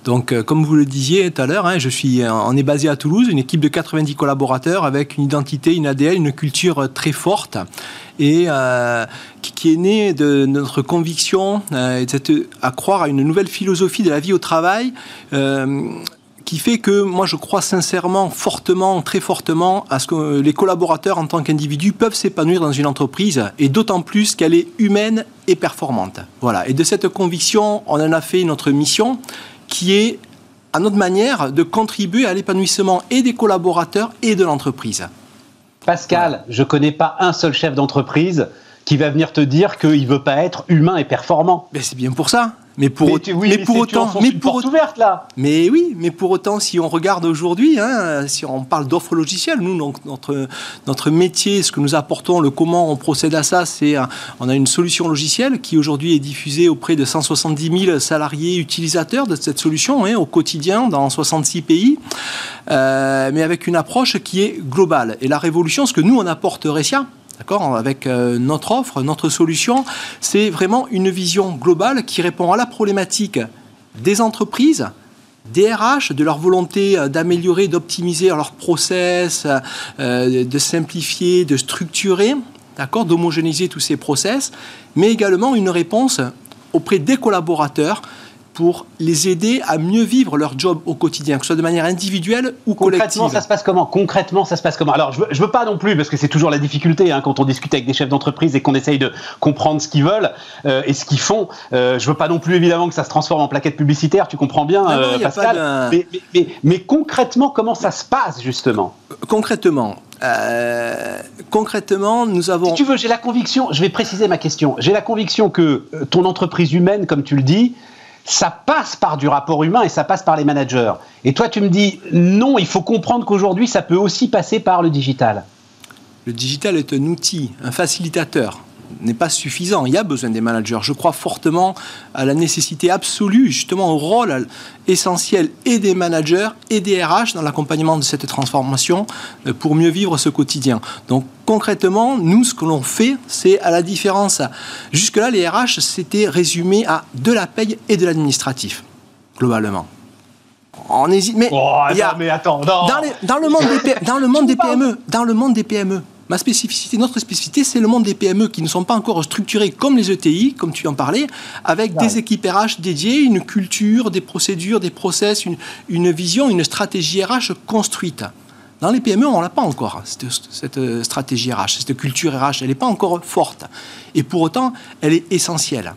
Donc, euh, comme vous le disiez tout à l'heure, hein, je suis, on est basé à Toulouse, une équipe de 90 collaborateurs avec une identité, une ADN, une culture très forte et qui, est née de notre conviction à croire à une nouvelle philosophie de la vie au travail qui fait que moi je crois sincèrement, fortement, très fortement à ce que les collaborateurs en tant qu'individus peuvent s'épanouir dans une entreprise et d'autant plus qu'elle est humaine et performante. Voilà. Et de cette conviction, on en a fait notre mission qui est à notre manière de contribuer à l'épanouissement et des collaborateurs et de l'entreprise. Pascal, je ne connais pas un seul chef d'entreprise qui va venir te dire qu'il ne veut pas être humain et performant. Mais c'est bien pour ça. Mais pour, mais, pour autant, mais pour ouverte là. Mais oui, mais pour autant, si on regarde aujourd'hui, hein, si on parle d'offres logicielles, nous, donc, notre, notre métier, ce que nous apportons, le comment on procède à ça, c'est on a une solution logicielle qui aujourd'hui est diffusée auprès de 170 000 salariés utilisateurs de cette solution hein, au quotidien dans 66 pays, euh, mais avec une approche qui est globale. Et la révolution, ce que nous on apporte Ressia, Avec euh, notre offre, notre solution, c'est vraiment une vision globale qui répond à la problématique des entreprises, des RH, de leur volonté euh, d'améliorer, d'optimiser leurs process, euh, de simplifier, de structurer, d'homogénéiser tous ces process, mais également une réponse auprès des collaborateurs pour les aider à mieux vivre leur job au quotidien, que ce soit de manière individuelle ou collective. Concrètement, ça se passe comment Concrètement, ça se passe comment Alors, je veux, veux pas non plus, parce que c'est toujours la difficulté hein, quand on discute avec des chefs d'entreprise et qu'on essaye de comprendre ce qu'ils veulent euh, et ce qu'ils font. Euh, je veux pas non plus évidemment que ça se transforme en plaquette publicitaire. Tu comprends bien, euh, Pascal. mais, concrètement, comment ça se passe justement Concrètement, concrètement, nous avons. Si tu veux, j'ai la conviction, je vais préciser ma question. J'ai la conviction que ton entreprise humaine, comme tu le dis, ça passe par du rapport humain et ça passe par les managers. Et toi, tu me dis non, il faut comprendre qu'aujourd'hui, ça peut aussi passer par le digital. Le digital est un outil, un facilitateur n'est pas suffisant. Il y a besoin des managers. Je crois fortement à la nécessité absolue, justement au rôle essentiel et des managers et des RH dans l'accompagnement de cette transformation euh, pour mieux vivre ce quotidien. Donc concrètement, nous, ce que l'on fait, c'est à la différence. Jusque-là, les RH, c'était résumé à de la paye et de l'administratif, globalement. On hésite, mais, oh, mais attends, dans, dans, le monde des, dans le monde des PME, dans le monde des PME, Ma spécificité, notre spécificité, c'est le monde des PME qui ne sont pas encore structurés comme les ETI, comme tu en parlais, avec des équipes RH dédiées, une culture, des procédures, des process, une, vision, une stratégie RH construite. Dans les PME, on n'a pas encore cette, cette, stratégie RH, cette culture RH, elle n'est pas encore forte. Et pour autant, elle est essentielle.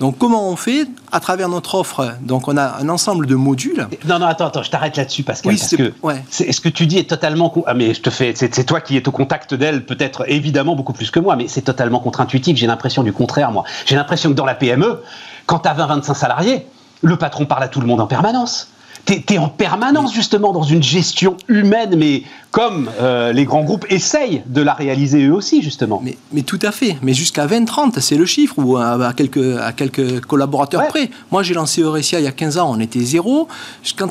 Donc, comment on fait à travers notre offre? Donc, on a un ensemble de modules. Non, non, attends, attends, je t'arrête là-dessus, Pascal, oui, parce que ce que tu dis est totalement. Ah, mais je te fais. C'est toi qui es au contact d'elle, peut-être évidemment beaucoup plus que moi, mais c'est totalement contre-intuitif. J'ai l'impression du contraire, moi. J'ai l'impression que dans la PME, quand tu as 20-25 salariés, le patron parle à tout le monde en permanence tu es, en permanence justement dans une gestion humaine, mais comme euh, les grands groupes essayent de la réaliser eux aussi, justement. Mais, mais tout à fait. Mais jusqu'à 20-30, c'est le chiffre, ou à, quelques, à quelques collaborateurs près. Moi, j'ai lancé Eurecia il y a 15 ans, on était zéro.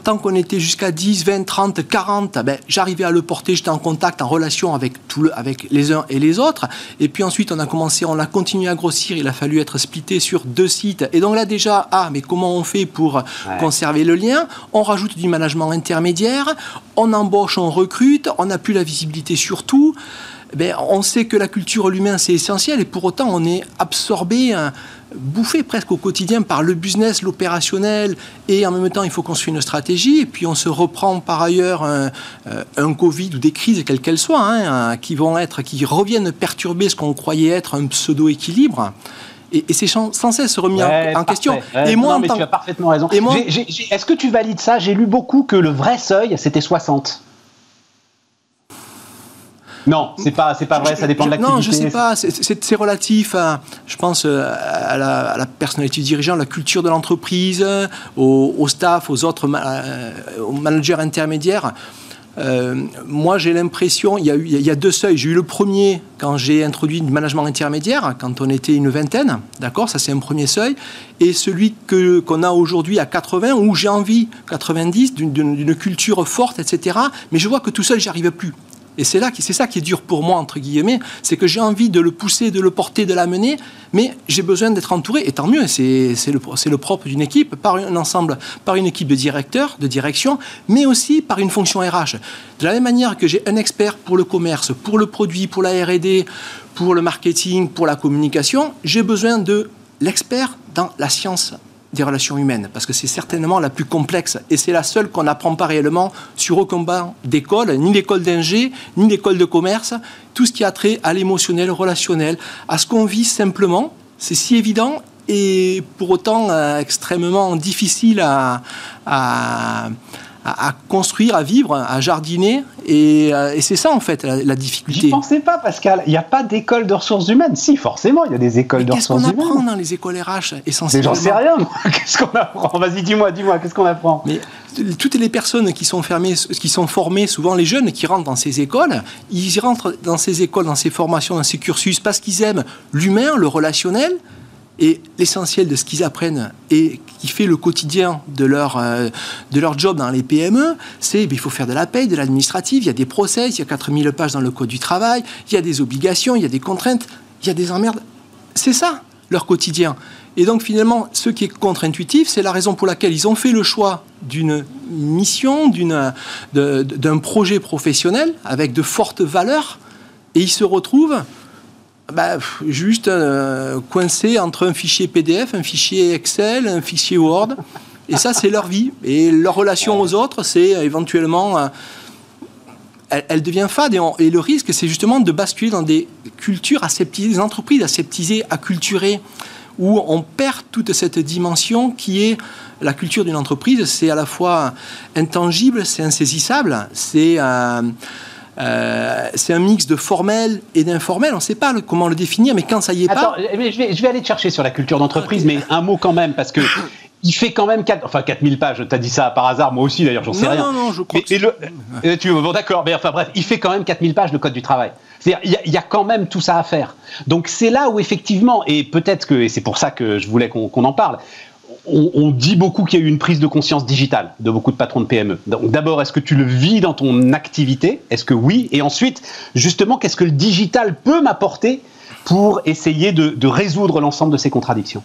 Tant qu'on était jusqu'à 10, 20, 30, 40, ben, j'arrivais à le porter, j'étais en contact, en relation avec, tout le, avec les uns et les autres. Et puis ensuite, on a commencé, on a continué à grossir, il a fallu être splitté sur deux sites. Et donc là, déjà, ah, mais comment on fait pour conserver le lien? On rajoute du management intermédiaire, on embauche, on recrute, on n'a plus la visibilité sur tout. Ben, on sait que la culture l'humain c'est essentiel et pour autant on est absorbé, hein, bouffé presque au quotidien par le business, l'opérationnel et en même temps il faut construire une stratégie et puis on se reprend par ailleurs un, euh, Covid ou des crises quelles qu'elles soient hein, qui vont être, qui reviennent perturber ce qu'on croyait être un pseudo et, c'est sans cesse remis en, question. et moi, non, mais tu as parfaitement raison. Est-ce que tu valides ça? J'ai lu beaucoup que le vrai seuil, c'était 60. Non, c'est pas, c'est pas vrai, ça dépend de l'activité. Non, je sais pas, c'est relatif à, je pense, euh, à la, personnalité du dirigeant, la culture de l'entreprise, au, staff, aux autres euh, aux managers intermédiaires. Euh, moi, j'ai l'impression, il, il, y a deux seuils. J'ai eu le premier quand j'ai introduit le management intermédiaire, quand on était une vingtaine, d'accord Ça, c'est un premier seuil. Et celui qu'on a aujourd'hui à 80, où j'ai envie, 90, d'une, culture forte, etc. Mais je vois que tout seul, j'y arrive plus. Et c'est là, c'est ça qui est dur pour moi entre guillemets, c'est que j'ai envie de le pousser, de le porter, de l'amener, mais j'ai besoin d'être entouré. Et tant mieux, c'est le, le propre d'une équipe, par un ensemble, par une équipe de directeurs, de direction, mais aussi par une fonction RH. De la même manière que j'ai un expert pour le commerce, pour le produit, pour la R&D, pour le marketing, pour la communication, j'ai besoin de l'expert dans la science des relations humaines, parce que c'est certainement la plus complexe, et c'est la seule qu'on n'apprend pas réellement sur aucun banc d'école, ni l'école d'ingé, ni l'école de commerce, tout ce qui a trait à l'émotionnel, relationnel, à ce qu'on vit simplement, c'est si évident, et pour autant euh, extrêmement difficile à, à à, construire, à vivre, à jardiner. Et, euh, c'est ça, en fait, la, difficulté. J'y pensais pas, Pascal. Il n'y a pas d'école de ressources humaines. Si, forcément, il y a des écoles de ressources humaines. Qu'est-ce qu'on apprend dans les écoles RH, essentiellement J'en sais rien. Qu'est-ce qu'on apprend? Vas-y, dis-moi, dis-moi, qu'est-ce qu'on apprend? Mais toutes les personnes qui sont, fermées, qui sont formées, souvent les jeunes qui rentrent dans ces écoles, ils rentrent dans ces écoles, dans ces formations, dans ces cursus, parce qu'ils aiment l'humain, le relationnel, et l'essentiel de ce qu'ils apprennent et qui fait le quotidien de leur, euh, de leur job dans les PME, c'est qu'il faut faire de la paie, de l'administratif, il y a des process, il y a 4000 pages dans le code du travail, il y a des obligations, il y a des contraintes, il y a des emmerdes. C'est ça, leur quotidien. Et donc finalement, ce qui est contre-intuitif, c'est la raison pour laquelle ils ont fait le choix d'une mission, d'un projet professionnel avec de fortes valeurs, et ils se retrouvent bah, juste euh, coincé entre un fichier PDF, un fichier Excel, un fichier Word. Et ça, c'est leur vie. Et leur relation aux autres, c'est euh, éventuellement... Euh, elle, devient fade. Et, le risque, c'est justement de basculer dans des cultures aseptisées, des entreprises aseptisées, acculturées, où on perd toute cette dimension qui est la culture d'une entreprise. C'est à la fois intangible, c'est insaisissable, c'est... Euh, c'est un mix de formel et d'informel. On ne sait pas comment le définir, mais quand ça y est pas. Mais je, vais, je vais aller te chercher sur la culture d'entreprise, mais un mot quand même, parce que il fait quand même 4, enfin 4000 pages. Tu as dit ça par hasard, moi aussi d'ailleurs, j'en sais rien. Non, non, je crois que le, euh, tu, Bon, d'accord, mais enfin bref, il fait quand même 4000 pages le code du travail. C'est-à-dire, il y, a quand même tout ça à faire. Donc c'est là où effectivement, et peut-être que, et c'est pour ça que je voulais qu'on en parle, on, dit beaucoup qu'il y a eu une prise de conscience digitale de beaucoup de patrons de PME. Donc d'abord, est-ce que tu le vis dans ton activité? Est-ce que oui? Et ensuite, justement, qu'est-ce que le digital peut m'apporter pour essayer de, résoudre l'ensemble de ces contradictions?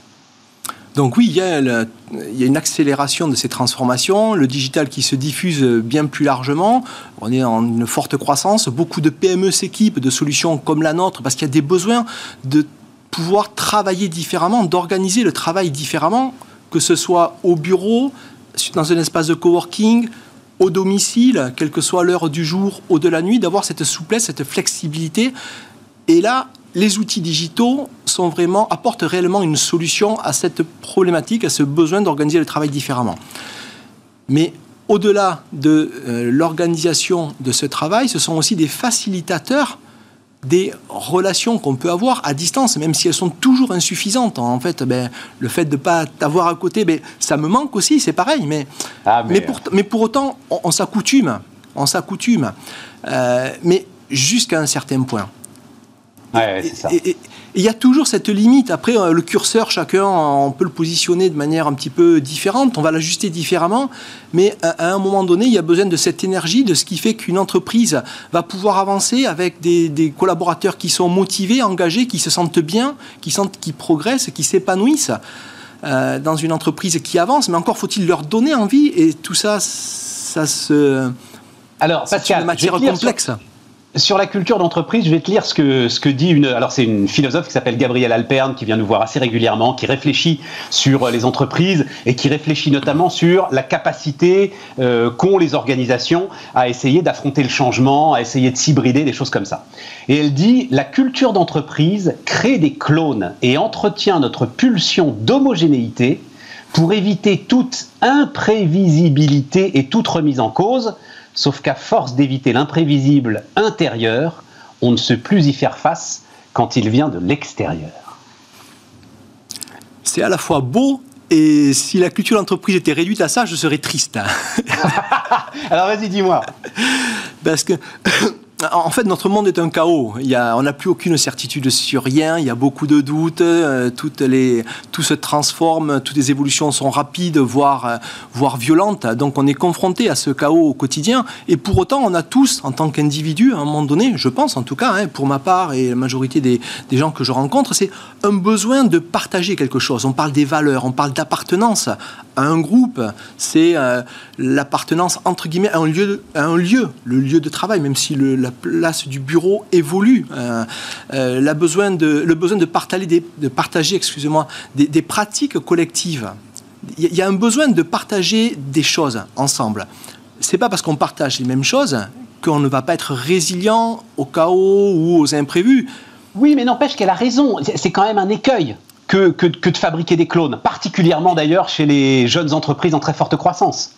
Donc oui, il y, a il y, a une accélération de ces transformations, le digital qui se diffuse bien plus largement, on est en une forte croissance, beaucoup de PME s'équipent de solutions comme la nôtre parce qu'il y a des besoins de pouvoir travailler différemment, d'organiser le travail différemment que ce soit au bureau, dans un espace de coworking, au domicile, quelle que soit l'heure du jour ou de la nuit, d'avoir cette souplesse, cette flexibilité. Et là, les outils digitaux sont vraiment, apportent réellement une solution à cette problématique, à ce besoin d'organiser le travail différemment. Mais au-delà de euh, l'organisation de ce travail, ce sont aussi des facilitateurs des relations qu'on peut avoir à distance, même si elles sont toujours insuffisantes. En fait, ben, le fait de ne pas t'avoir à côté, ben, ça me manque aussi, c'est pareil. Mais, ah, mais... pour, mais, pour, autant, on, s'accoutume. On s'accoutume. Euh, mais jusqu'à un certain point. Ouais, c'est ça il y a toujours cette limite. Après, euh, le curseur, chacun, on peut le positionner de manière un petit peu différente, on va l'ajuster différemment, mais à un moment donné, il y a besoin de cette énergie, de ce qui fait qu'une entreprise va pouvoir avancer avec des, collaborateurs qui sont motivés, engagés, qui se sentent bien, qui sentent qu'ils progressent, qui s'épanouissent euh, dans une entreprise qui avance. Mais encore faut-il leur donner envie, et tout ça, ça se... Alors, c'est une matière complexe sur la culture d'entreprise, je vais te lire ce que, ce que dit une. Alors, c'est une philosophe qui s'appelle Gabrielle Alperne, qui vient nous voir assez régulièrement, qui réfléchit sur les entreprises et qui réfléchit notamment sur la capacité euh, qu'ont les organisations à essayer d'affronter le changement, à essayer de s'hybrider, des choses comme ça. Et elle dit la culture d'entreprise crée des clones et entretient notre pulsion d'homogénéité pour éviter toute imprévisibilité et toute remise en cause Sauf qu'à force d'éviter l'imprévisible intérieur, on ne sait plus y faire face quand il vient de l'extérieur. C'est à la fois beau et si la culture d'entreprise était réduite à ça, je serais triste. Alors vas-y, dis-moi. Parce que en fait, notre monde est un chaos. On n'a plus aucune certitude sur rien. Il y a beaucoup de doutes. Euh, tout se transforme. Toutes les évolutions sont rapides, voire, euh, voire violentes. Donc, on est confronté à ce chaos au quotidien. Et pour autant, on a tous, en tant qu'individus, à un moment donné, je pense en tout cas, hein, pour ma part et la majorité des, des gens que je rencontre, c'est un besoin de partager quelque chose. On parle des valeurs, on parle d'appartenance un groupe. C'est euh, l'appartenance entre guillemets à un lieu, à un lieu, le lieu de travail, même si la place du bureau évolue. Euh, euh, la besoin de, le besoin de partager, des, de partager excusez-moi, des, pratiques collectives. Il y a un besoin de partager des choses ensemble. C'est pas parce qu'on partage les mêmes choses qu'on ne va pas être résilient au chaos ou aux imprévus. Oui, mais n'empêche qu'elle a raison. C'est quand même un écueil que, que, que, de fabriquer des clones, particulièrement d'ailleurs chez les jeunes entreprises en très forte croissance.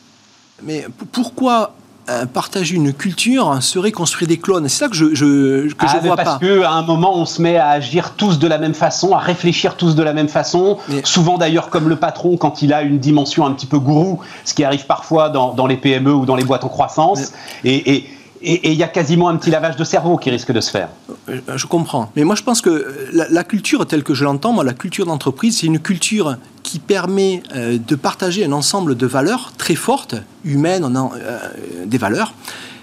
Mais pourquoi euh, partager une culture serait construire des clones? C'est ça que je, je que ah, vois parce pas. Parce qu'à un moment, on se met à agir tous de la même façon, à réfléchir tous de la même façon. Souvent d'ailleurs comme le patron quand il a une dimension un petit peu gourou, ce qui arrive parfois dans, dans les PME ou dans les boîtes en croissance. Et, et, et il y a quasiment un petit lavage de cerveau qui risque de se faire. Euh, je comprends. Mais moi, je pense que la, culture, telle que je l'entends, moi, la culture d'entreprise, c'est une culture qui permet euh, de partager un ensemble de valeurs très fortes, humaines, euh, des valeurs,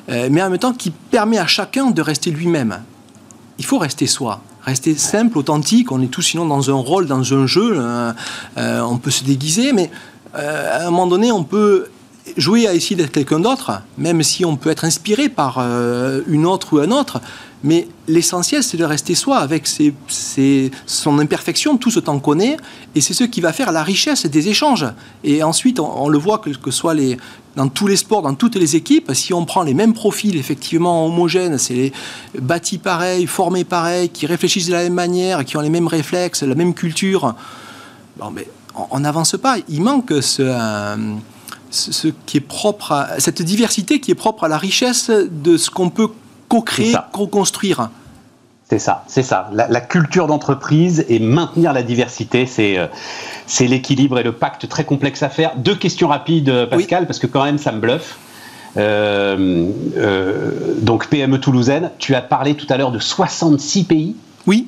mais en même temps qui permet à chacun de rester lui-même. Il faut rester soi, rester simple, authentique. On est tous sinon dans un rôle, dans un jeu. on peut se déguiser, mais à un moment donné, on peut jouer à essayer d'être quelqu'un d'autre, même si on peut être inspiré par une autre ou un autre. Mais l'essentiel, c'est de rester soi avec ses, son imperfection, tout ce temps connaît, et c'est ce qui va faire la richesse des échanges. Et ensuite, on, le voit que, que soit les, dans tous les sports, dans toutes les équipes, si on prend les mêmes profils effectivement homogènes, c'est les bâtis pareils, formés pareils, qui réfléchissent de la même manière, qui ont les mêmes réflexes, la même culture, bon, mais on n'avance pas. Il manque ce, euh, ce, qui est propre à, cette diversité qui est propre à la richesse de ce qu'on peut co-créer, co-construire. C'est ça, c'est ça. La, culture d'entreprise et maintenir la diversité, c'est euh, c'est l'équilibre et le pacte très complexe à faire. Deux questions rapides, euh, Pascal, parce que quand même ça me bluffe. Euh, donc PME toulousaine, tu as parlé tout à l'heure de 66 pays. Oui.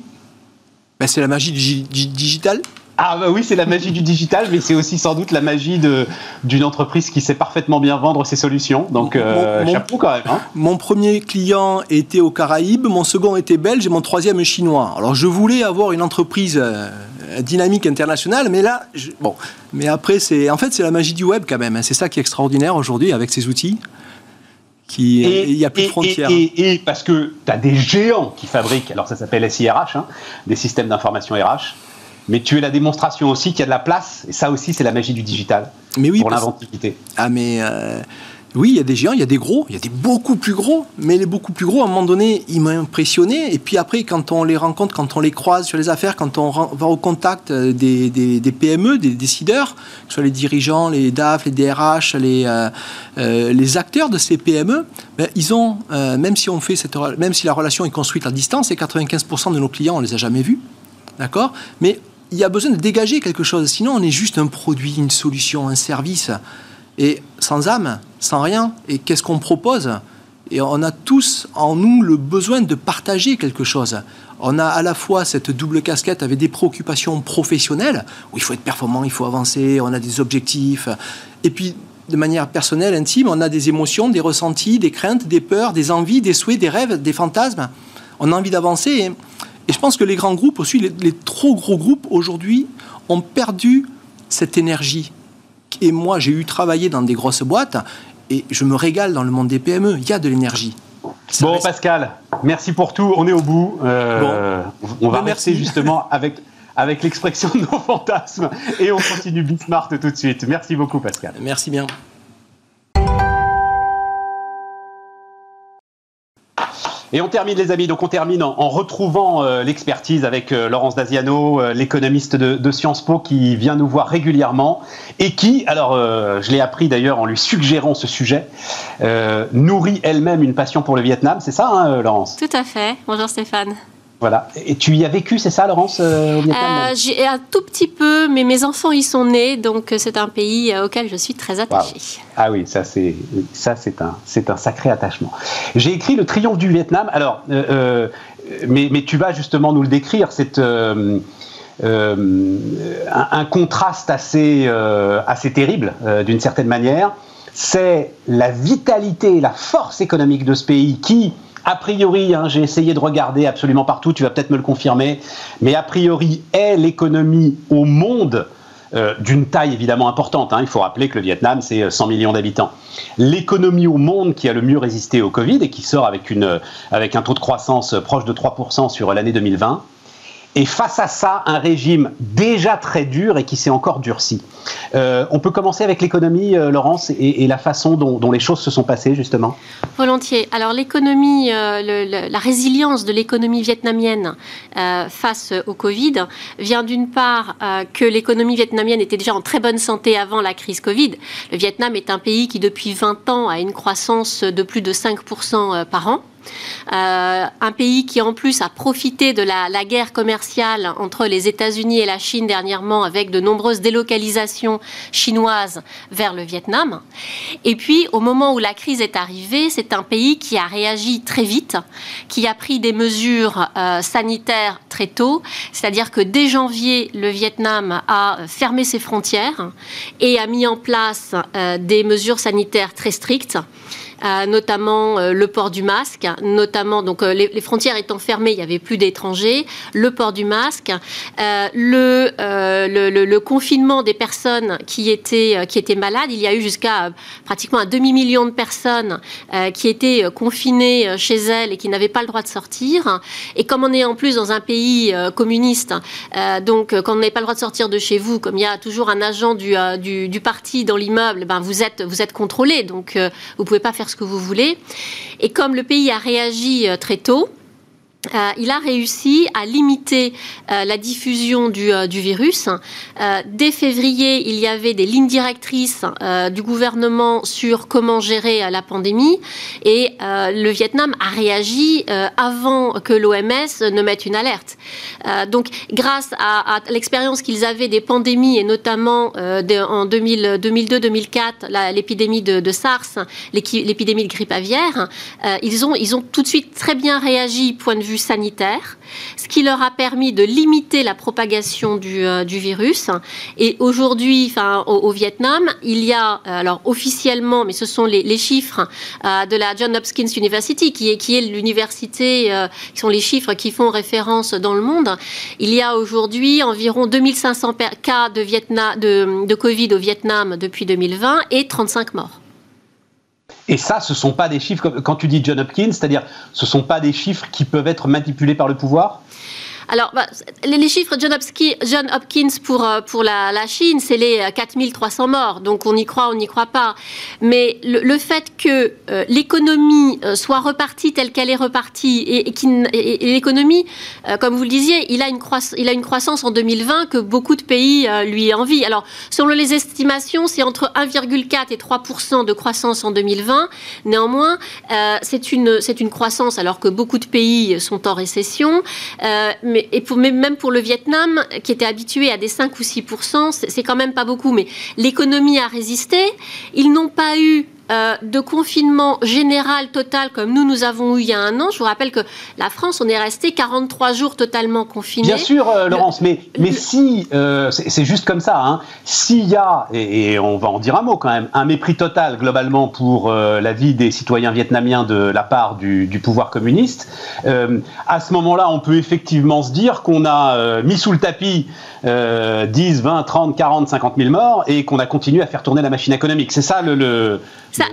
Ben, c'est la magie du digital. Ah bah oui, c'est la magie du digital, mais c'est aussi sans doute la magie d'une entreprise qui sait parfaitement bien vendre ses solutions. Donc euh, chapeau quand même. Hein. Mon premier client était aux Caraïbes, mon second était belge et mon troisième chinois. Alors je voulais avoir une entreprise euh, dynamique internationale, mais là, bon, mais après c'est, en fait c'est la magie du web quand même. Hein. C'est ça qui est extraordinaire aujourd'hui avec ces outils. Il n'y a plus de frontières. Et, parce que tu as des géants qui fabriquent, alors ça s'appelle SIRH, hein, des systèmes d'information RH, mais tu es la démonstration aussi qu'il y a de la place, et ça aussi c'est la magie du digital, mais oui, pour l'inventivité. Ah mais euh, oui, il y a des géants, il y a des gros, il y a des beaucoup plus gros, mais les beaucoup plus gros, à un moment donné, ils m'ont impressionné, et puis après, quand on les rencontre, quand on les croise sur les affaires, quand on va au contact euh, des, des, PME, des décideurs, que ce soit les dirigeants, les DAF, les DRH, les, euh, les acteurs de ces PME, ben, ils ont, même, si on fait cette, même si la relation est construite à distance, et 95% de nos clients, on les a jamais vus, d'accord? Mais il y a besoin de dégager quelque chose. Sinon, on est juste un produit, une solution, un service. Et sans âme, sans rien. Et qu'est-ce qu'on propose? Et on a tous en nous le besoin de partager quelque chose. On a à la fois cette double casquette avec des préoccupations professionnelles, où il faut être performant, il faut avancer, on a des objectifs. Et puis, de manière personnelle, intime, on a des émotions, des ressentis, des craintes, des peurs, des envies, des souhaits, des rêves, des fantasmes. On a envie d'avancer. Et je pense que les grands groupes aussi, les, trop gros groupes aujourd'hui, ont perdu cette énergie. Et moi, j'ai eu travaillé dans des grosses boîtes et je me régale dans le monde des PME. Il y a de l'énergie. bon, Pascal, merci pour tout. On est au bout. Euh, on va ben, justement avec, avec l'expression de nos fantasmes et on continue Smart tout de suite. Merci beaucoup, Pascal. Merci bien. Et on termine, les amis. Donc, on termine en, retrouvant euh, l'expertise avec euh, Laurence Daziano, euh, l'économiste de, Sciences Po, qui vient nous voir régulièrement et qui, alors, je l'ai appris d'ailleurs en lui suggérant ce sujet, nourrit elle-même une passion pour le Vietnam. C'est ça, hein, Laurence? Tout à fait. Bonjour Stéphane. Voilà. Et tu y as vécu, c'est ça, Laurence, au Vietnam J'ai un tout petit peu, mais mes enfants y sont nés, donc c'est un pays auquel je suis très attachée. Ah oui, ça c'est ça c'est un c'est un sacré attachement. J'ai écrit le triomphe du Vietnam. Alors, mais, mais, tu vas justement nous le décrire. C'est euh, un, contraste assez, euh, assez terrible, euh, d'une certaine manière. C'est la vitalité, la force économique de ce pays qui, a priori, hein, j'ai essayé de regarder absolument partout, tu vas peut-être me le confirmer, mais a priori est l'économie au monde d'une taille évidemment importante. Hein. Il faut rappeler que le Vietnam, c'est 100 millions d'habitants. L'économie au monde qui a le mieux résisté au Covid et qui sort avec, une, avec un taux de croissance proche de 3% sur l'année 2020. Et face à ça, un régime déjà très dur et qui s'est encore durci. Euh, on peut commencer avec l'économie, euh, Laurence, et, la façon dont, les choses se sont passées, justement Volontiers. Alors l'économie, euh, la résilience de l'économie vietnamienne face au Covid vient d'une part que l'économie vietnamienne était déjà en très bonne santé avant la crise Covid. Le Vietnam est un pays qui, depuis 20 ans, a une croissance de plus de 5% par an. Euh, un pays qui en plus a profité de la, guerre commerciale entre les États-Unis et la Chine dernièrement avec de nombreuses délocalisations chinoises vers le Vietnam. Et puis au moment où la crise est arrivée, c'est un pays qui a réagi très vite, qui a pris des mesures euh, sanitaires très tôt, c'est-à-dire que dès janvier, le Vietnam a fermé ses frontières et a mis en place euh, des mesures sanitaires très strictes notamment euh, le port du masque, notamment donc euh, les, frontières étant fermées, il n'y avait plus d'étrangers, le port du masque, euh, le, confinement des personnes qui étaient, qui étaient malades. Il y a eu jusqu'à pratiquement un demi-million de personnes qui étaient confinées chez elles et qui n'avaient pas le droit de sortir. Et comme on est en plus dans un pays communiste, donc quand on n'avez pas le droit de sortir de chez vous, comme il y a toujours un agent du, du, parti dans l'immeuble, ben vous êtes, vous êtes contrôlé, donc vous pouvez pas faire ce que vous voulez. Et comme le pays a réagi euh, très tôt, euh, il a réussi à limiter euh, la diffusion du, euh, virus. dès février, il y avait des lignes directrices du gouvernement sur comment gérer la pandémie et le Vietnam a réagi avant que l'OMS ne mette une alerte. donc, grâce à, l'expérience qu'ils avaient des pandémies et notamment en 2002-2004, l'épidémie de, SARS, l'épidémie de grippe aviaire, ils, ont, ils ont tout de suite très bien réagi point de vue sanitaire, ce qui leur a permis de limiter la propagation du, euh, virus. Et aujourd'hui, enfin, au, Vietnam, il y a, euh, alors officiellement, mais ce sont les, chiffres euh, de la John Hopkins University, qui est, qui est l'université, qui sont les chiffres qui font référence dans le monde. Il y a aujourd'hui environ 2500 cas de, Covid au Vietnam depuis 2020 et 35 morts. Et ça, ce ne sont pas des chiffres, quand tu dis John Hopkins, c'est-à-dire ce ne sont pas des chiffres qui peuvent être manipulés par le pouvoir? Alors, bah, les, chiffres John, John Hopkins pour, euh, pour la, Chine, c'est les 4300 euh, morts. Donc, on y croit, on n'y croit pas. Mais le, fait que euh, l'économie soit repartie telle qu'elle est repartie et, l'économie, comme vous le disiez, il a, une il a croissance en 2020 que beaucoup de pays lui envient. Alors, selon les estimations, c'est entre 1,4 et 3% de croissance en 2020. Néanmoins, c'est une, une croissance alors que beaucoup de pays sont en récession. mais et même pour le Vietnam, qui était habitué à des 5 ou 6 c'est quand même pas beaucoup, mais l'économie a résisté. Ils n'ont pas eu euh, de confinement général total comme nous, nous avons eu il y a un an. Je vous rappelle que la France, on est resté 43 jours totalement confinés. Bien sûr, euh, Laurence, mais, mais si, euh, c'est juste comme ça, hein, s'il y a, et, on va en dire un mot quand même, un mépris total globalement pour la vie des citoyens vietnamiens de la part du, du pouvoir communiste, à ce moment-là, on peut effectivement se dire qu'on a mis sous le tapis 10, 20, 30, 40, 50 000 morts et qu'on a continué à faire tourner la machine économique. C'est ça le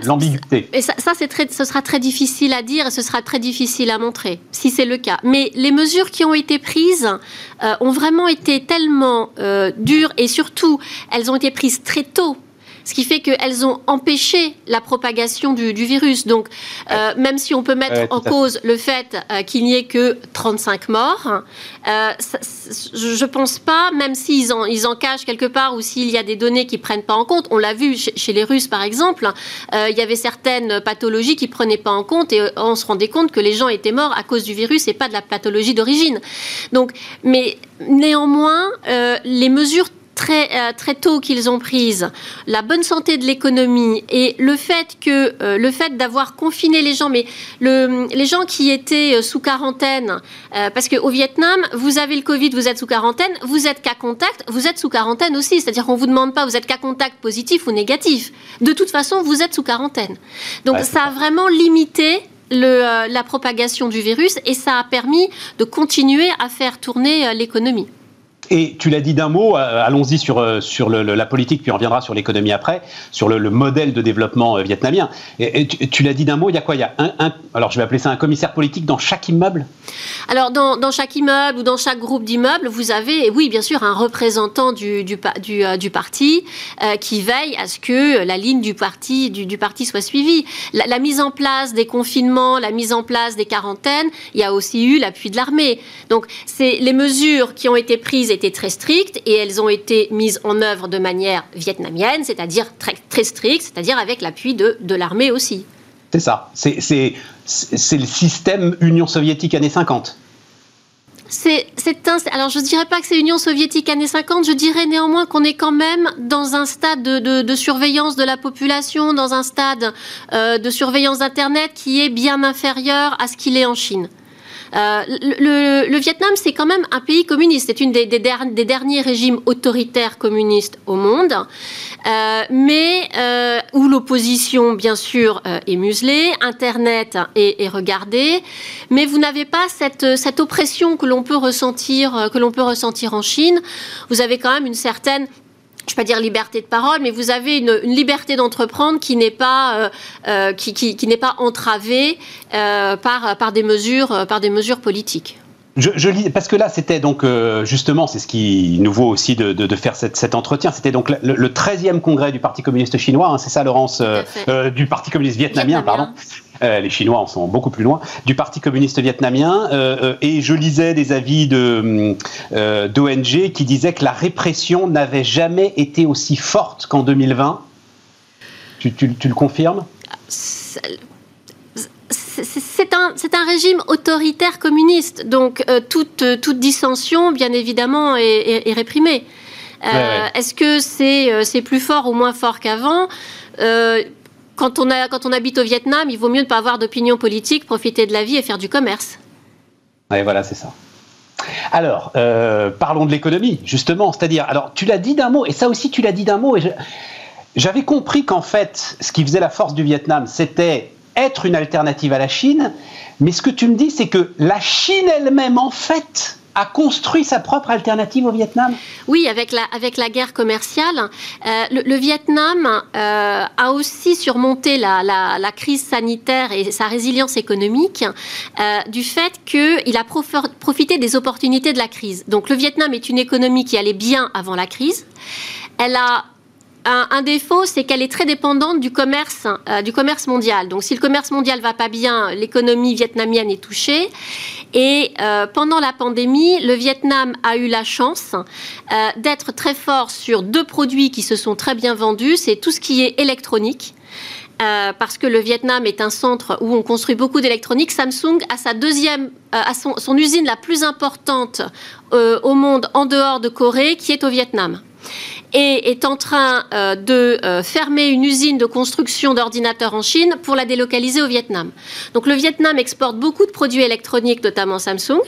l'ambiguïté. Et ça, très, ce sera très difficile à dire et ce sera très difficile à montrer, si c'est le cas. Mais les mesures qui ont été prises euh, ont vraiment été tellement euh, dures et surtout, elles ont été prises très tôt ce qui fait qu'elles ont empêché la propagation du, virus. Donc, euh, même si on peut mettre en cause le fait euh, qu'il n'y ait que 35 morts, euh, je ne pense pas, même s'ils en, ils en cachent quelque part ou s'il y a des données qui ne prennent pas en compte, on l'a vu chez, les Russes par exemple, il y avait certaines pathologies qui ne prenaient pas en compte et on se rendait compte que les gens étaient morts à cause du virus et pas de la pathologie d'origine. Donc, mais néanmoins, les mesures très, euh, très tôt qu'ils ont prises, la bonne santé de l'économie et le fait que euh, le fait d'avoir confiné les gens, mais le, les gens qui étaient euh, sous quarantaine, parce qu'au Vietnam, vous avez le Covid, vous êtes sous quarantaine, vous êtes cas contact, vous êtes sous quarantaine aussi, c'est-à-dire qu'on vous demande pas vous êtes cas contact positif ou négatif. De toute façon, vous êtes sous quarantaine. Donc ça a vraiment limité le, la propagation du virus et ça a permis de continuer à faire tourner l'économie. Et tu l'as dit d'un mot, euh, allons-y sur, euh, sur la politique, puis on reviendra sur l'économie après, sur le, modèle de développement euh, vietnamien. Et, tu, l'as dit d'un mot, il y a quoi? Il y a un, alors je vais appeler ça un commissaire politique dans chaque immeuble? Alors dans, dans chaque immeuble ou dans chaque groupe d'immeubles, vous avez, oui bien sûr, un représentant du, du, parti qui veille à ce que la ligne du parti, du, parti soit suivie. La, mise en place des confinements, la mise en place des quarantaines, il y a aussi eu l'appui de l'armée. Donc c'est les mesures qui ont été prises étaient très strictes et elles ont été mises en œuvre de manière vietnamienne, c'est-à-dire très, très stricte, c'est-à-dire avec l'appui de, de l'armée aussi. C'est ça. C'est le système Union soviétique années 50. C'est un. Alors, je ne dirais pas que c'est Union soviétique années 50, je dirais néanmoins qu'on est quand même dans un stade de, de, surveillance de la population, dans un stade euh, de surveillance d'Internet qui est bien inférieur à ce qu'il est en Chine. Euh, le, Vietnam, c'est quand même un pays communiste. C'est une des, derniers régimes autoritaires communistes au monde, euh, mais euh, où l'opposition, bien sûr, est muselée, Internet est, regardé, mais vous n'avez pas cette, cette oppression que l'on peut ressentir, que l'on peut ressentir en Chine. Vous avez quand même une certaine je ne vais pas dire liberté de parole, mais vous avez une, liberté d'entreprendre qui n'est pas, euh, euh, qui, qui, n'est pas entravée euh, par, par, des mesures, par des mesures politiques. Je, lis, parce que là, c'était donc justement, c'est ce qui nous vaut aussi de, de, faire cet entretien. C'était donc le, 13e congrès du Parti communiste chinois, hein, c'est ça, Laurence, du Parti communiste vietnamien, pardon. Euh, les Chinois en sont beaucoup plus loin, du Parti communiste vietnamien. Euh, euh, et je lisais des avis d'ONG qui disaient que la répression n'avait jamais été aussi forte qu'en 2020. Tu, le confirmes? C'est un, un, régime autoritaire communiste, donc toute, toute, dissension, bien évidemment, est, réprimée. Est-ce que c'est plus fort ou moins fort qu'avant? Quand on, a, quand on habite au Vietnam, il vaut mieux ne pas avoir d'opinion politique, profiter de la vie et faire du commerce. Oui, voilà, c'est ça. Alors, euh, parlons de l'économie, justement. C'est-à-dire, alors, tu l'as dit d'un mot, et ça aussi, tu l'as dit d'un mot, et j'avais compris qu'en fait, ce qui faisait la force du Vietnam, c'était être une alternative à la Chine, mais ce que tu me dis, c'est que la Chine elle-même, en fait, a construit sa propre alternative au Vietnam? Oui, avec la, avec la guerre commerciale, euh, le, Vietnam euh, a aussi surmonté la, la, crise sanitaire et sa résilience économique euh, du fait qu'il a profité des opportunités de la crise. Donc le Vietnam est une économie qui allait bien avant la crise. Elle a un, défaut, c'est qu'elle est très dépendante du commerce, euh, du commerce mondial. Donc, si le commerce mondial va pas bien, l'économie vietnamienne est touchée. Et euh, pendant la pandémie, le Vietnam a eu la chance euh, d'être très fort sur deux produits qui se sont très bien vendus. C'est tout ce qui est électronique. parce que le Vietnam est un centre où on construit beaucoup d'électronique. Samsung a sa deuxième, son, usine la plus importante au monde en dehors de Corée, qui est au Vietnam et est en train euh, de euh, fermer une usine de construction d'ordinateurs en Chine pour la délocaliser au Vietnam. Donc le Vietnam exporte beaucoup de produits électroniques, notamment Samsung.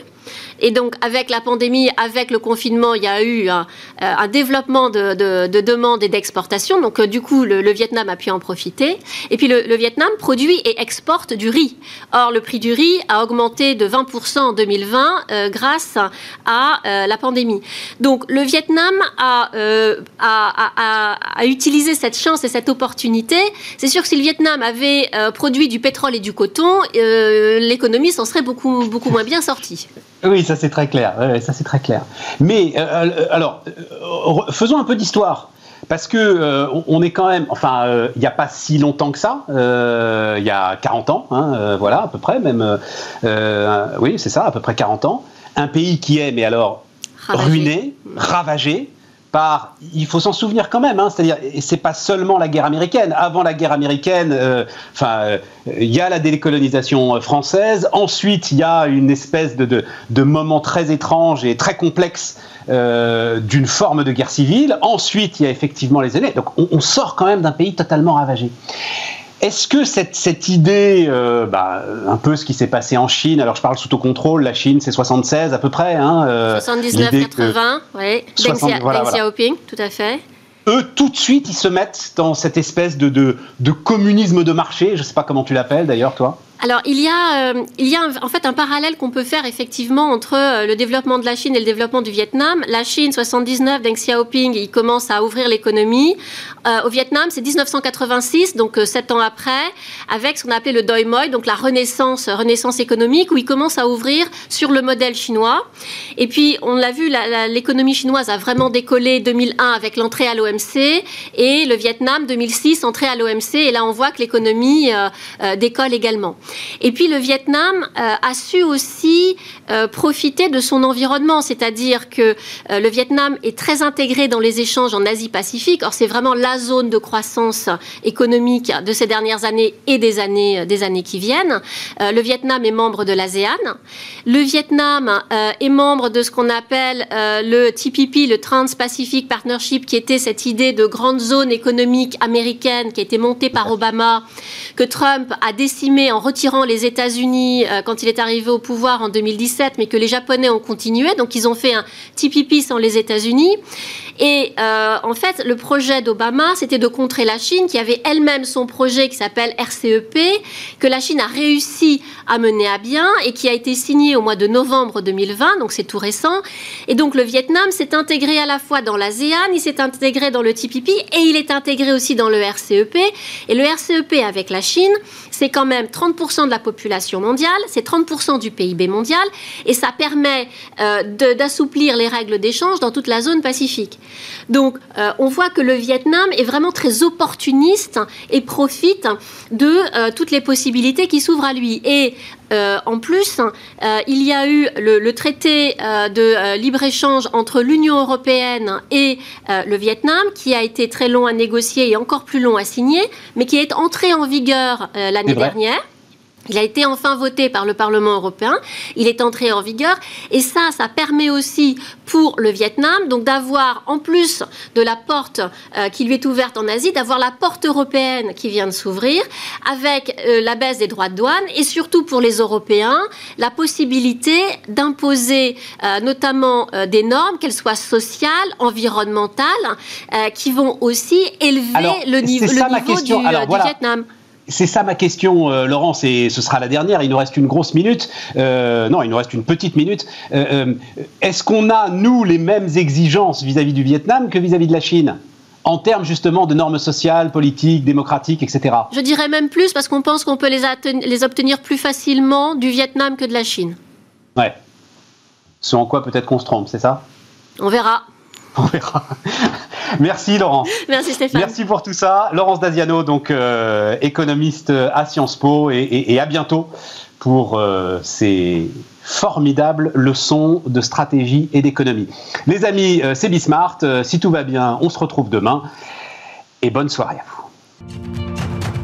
Et donc, avec la pandémie, avec le confinement, il y a eu un, euh, développement de, demandes et d'exportation. Donc, euh, du coup, le, Vietnam a pu en profiter. Et puis, le, Vietnam produit et exporte du riz. Or, le prix du riz a augmenté de 20% en 2020 euh, grâce à la pandémie. Donc, le Vietnam a, a, utilisé cette chance et cette opportunité. C'est sûr que si le Vietnam avait produit du pétrole et du coton, l'économie s'en serait beaucoup, beaucoup moins bien sortie. Oui, ça c'est très clair. ça c'est très clair. Mais euh, euh, alors, euh, faisons un peu d'histoire. parce que on est quand même, enfin, il n'y a pas si longtemps que ça, il y a 40 ans, hein, voilà, à peu près, même, oui, c'est ça, à peu près 40 ans, un pays qui est, mais alors, ruiné, ravagé, il faut s'en souvenir quand même, hein, c'est-à-dire, c'est pas seulement la guerre américaine. Avant la guerre américaine, euh, euh, il y a la décolonisation française. Ensuite, il y a une espèce de, moment très étrange et très complexe euh, d'une forme de guerre civile. Ensuite, il y a effectivement les années. Donc, on, on sort quand même d'un pays totalement ravagé. Est-ce que cette, cette idée, euh, bah, un peu ce qui s'est passé en Chine, alors je parle sous ton contrôle, la Chine c'est 76 à peu près. Hein, 79-80, euh, oui. Deng, Xiaoping, tout à fait. Eux, tout de suite, ils se mettent dans cette espèce de, de, de communisme de marché, je ne sais pas comment tu l'appelles d'ailleurs, toi. Alors, il y a, euh, il y a en fait un parallèle qu'on peut faire effectivement entre euh, le développement de la Chine et le développement du Vietnam. La Chine, 79, Deng Xiaoping, il commence à ouvrir l'économie. Euh, au Vietnam, c'est 1986, donc sept ans après, avec ce qu'on appelait le Doi Moi, donc la renaissance, renaissance économique, où il commence à ouvrir sur le modèle chinois. Et puis, on l'a vu, l'économie chinoise a vraiment décollé 2001 avec l'entrée à l'OMC et le Vietnam 2006 entrée à l'OMC. Et là, on voit que l'économie décolle également. Et puis le Vietnam euh, a su aussi euh, profiter de son environnement, c'est-à-dire que euh, le Vietnam est très intégré dans les échanges en Asie-Pacifique. Or, c'est vraiment la zone de croissance économique de ces dernières années et des années, des années qui viennent. le Vietnam est membre de l'ASEAN. Le Vietnam est membre de ce qu'on appelle le TPP, le Trans-Pacific Partnership, qui était cette idée de grande zone économique américaine qui a été montée par Obama, que Trump a décimé en retirant les États-Unis euh, quand il est arrivé au pouvoir en 2017, mais que les Japonais ont continué. Donc ils ont fait un TPP sans les États-Unis. Et euh, en fait, le projet d'Obama, c'était de contrer la Chine, qui avait elle-même son projet qui s'appelle RCEP, que la Chine a réussi à mener à bien et qui a été signé au mois de novembre 2020, donc c'est tout récent. Et donc le Vietnam s'est intégré à la fois dans l'ASEAN, il s'est intégré dans le TPP et il est intégré aussi dans le RCEP. Et le RCEP avec la Chine, c'est quand même 30% de la population mondiale, c'est 30% du PIB mondial, et ça permet euh, d'assouplir les règles d'échange dans toute la zone Pacifique. Donc, euh, on voit que le Vietnam est vraiment très opportuniste et profite de euh, toutes les possibilités qui s'ouvrent à lui. Euh, en plus, il y a eu le, traité de libre-échange entre l'Union européenne et le Vietnam, qui a été très long à négocier et encore plus long à signer, mais qui est entré en vigueur l'année dernière. Il a été enfin voté par le Parlement européen, il est entré en vigueur. Et ça, ça permet aussi pour le Vietnam donc d'avoir, en plus de la porte euh, qui lui est ouverte en Asie, d'avoir la porte européenne qui vient de s'ouvrir avec euh, la baisse des droits de douane et surtout pour les Européens, la possibilité d'imposer euh, notamment des normes, qu'elles soient sociales, environnementales, qui vont aussi élever le, niveau, le niveau du, du Vietnam. C'est ça ma question, euh, Laurence, et ce sera la dernière. Il nous reste une grosse minute. Euh, non, il nous reste une petite minute. Euh, est-ce qu'on a, nous, les mêmes exigences vis-à-vis du Vietnam que vis-à-vis de la Chine en termes justement de normes sociales, politiques, démocratiques, etc. Je dirais même plus parce qu'on pense qu'on peut les, les, obtenir plus facilement du Vietnam que de la Chine. Ouais. Ce en quoi peut-être qu'on se trompe, c'est ça? On verra. On verra. Merci Laurent. Merci Stéphane. Merci pour tout ça. Laurence Daziano, donc euh, économiste à Sciences Po, et, à bientôt pour euh, ces formidables leçons de stratégie et d'économie. Les amis, euh, c'est Bismart. si tout va bien, on se retrouve demain. Et bonne soirée à vous.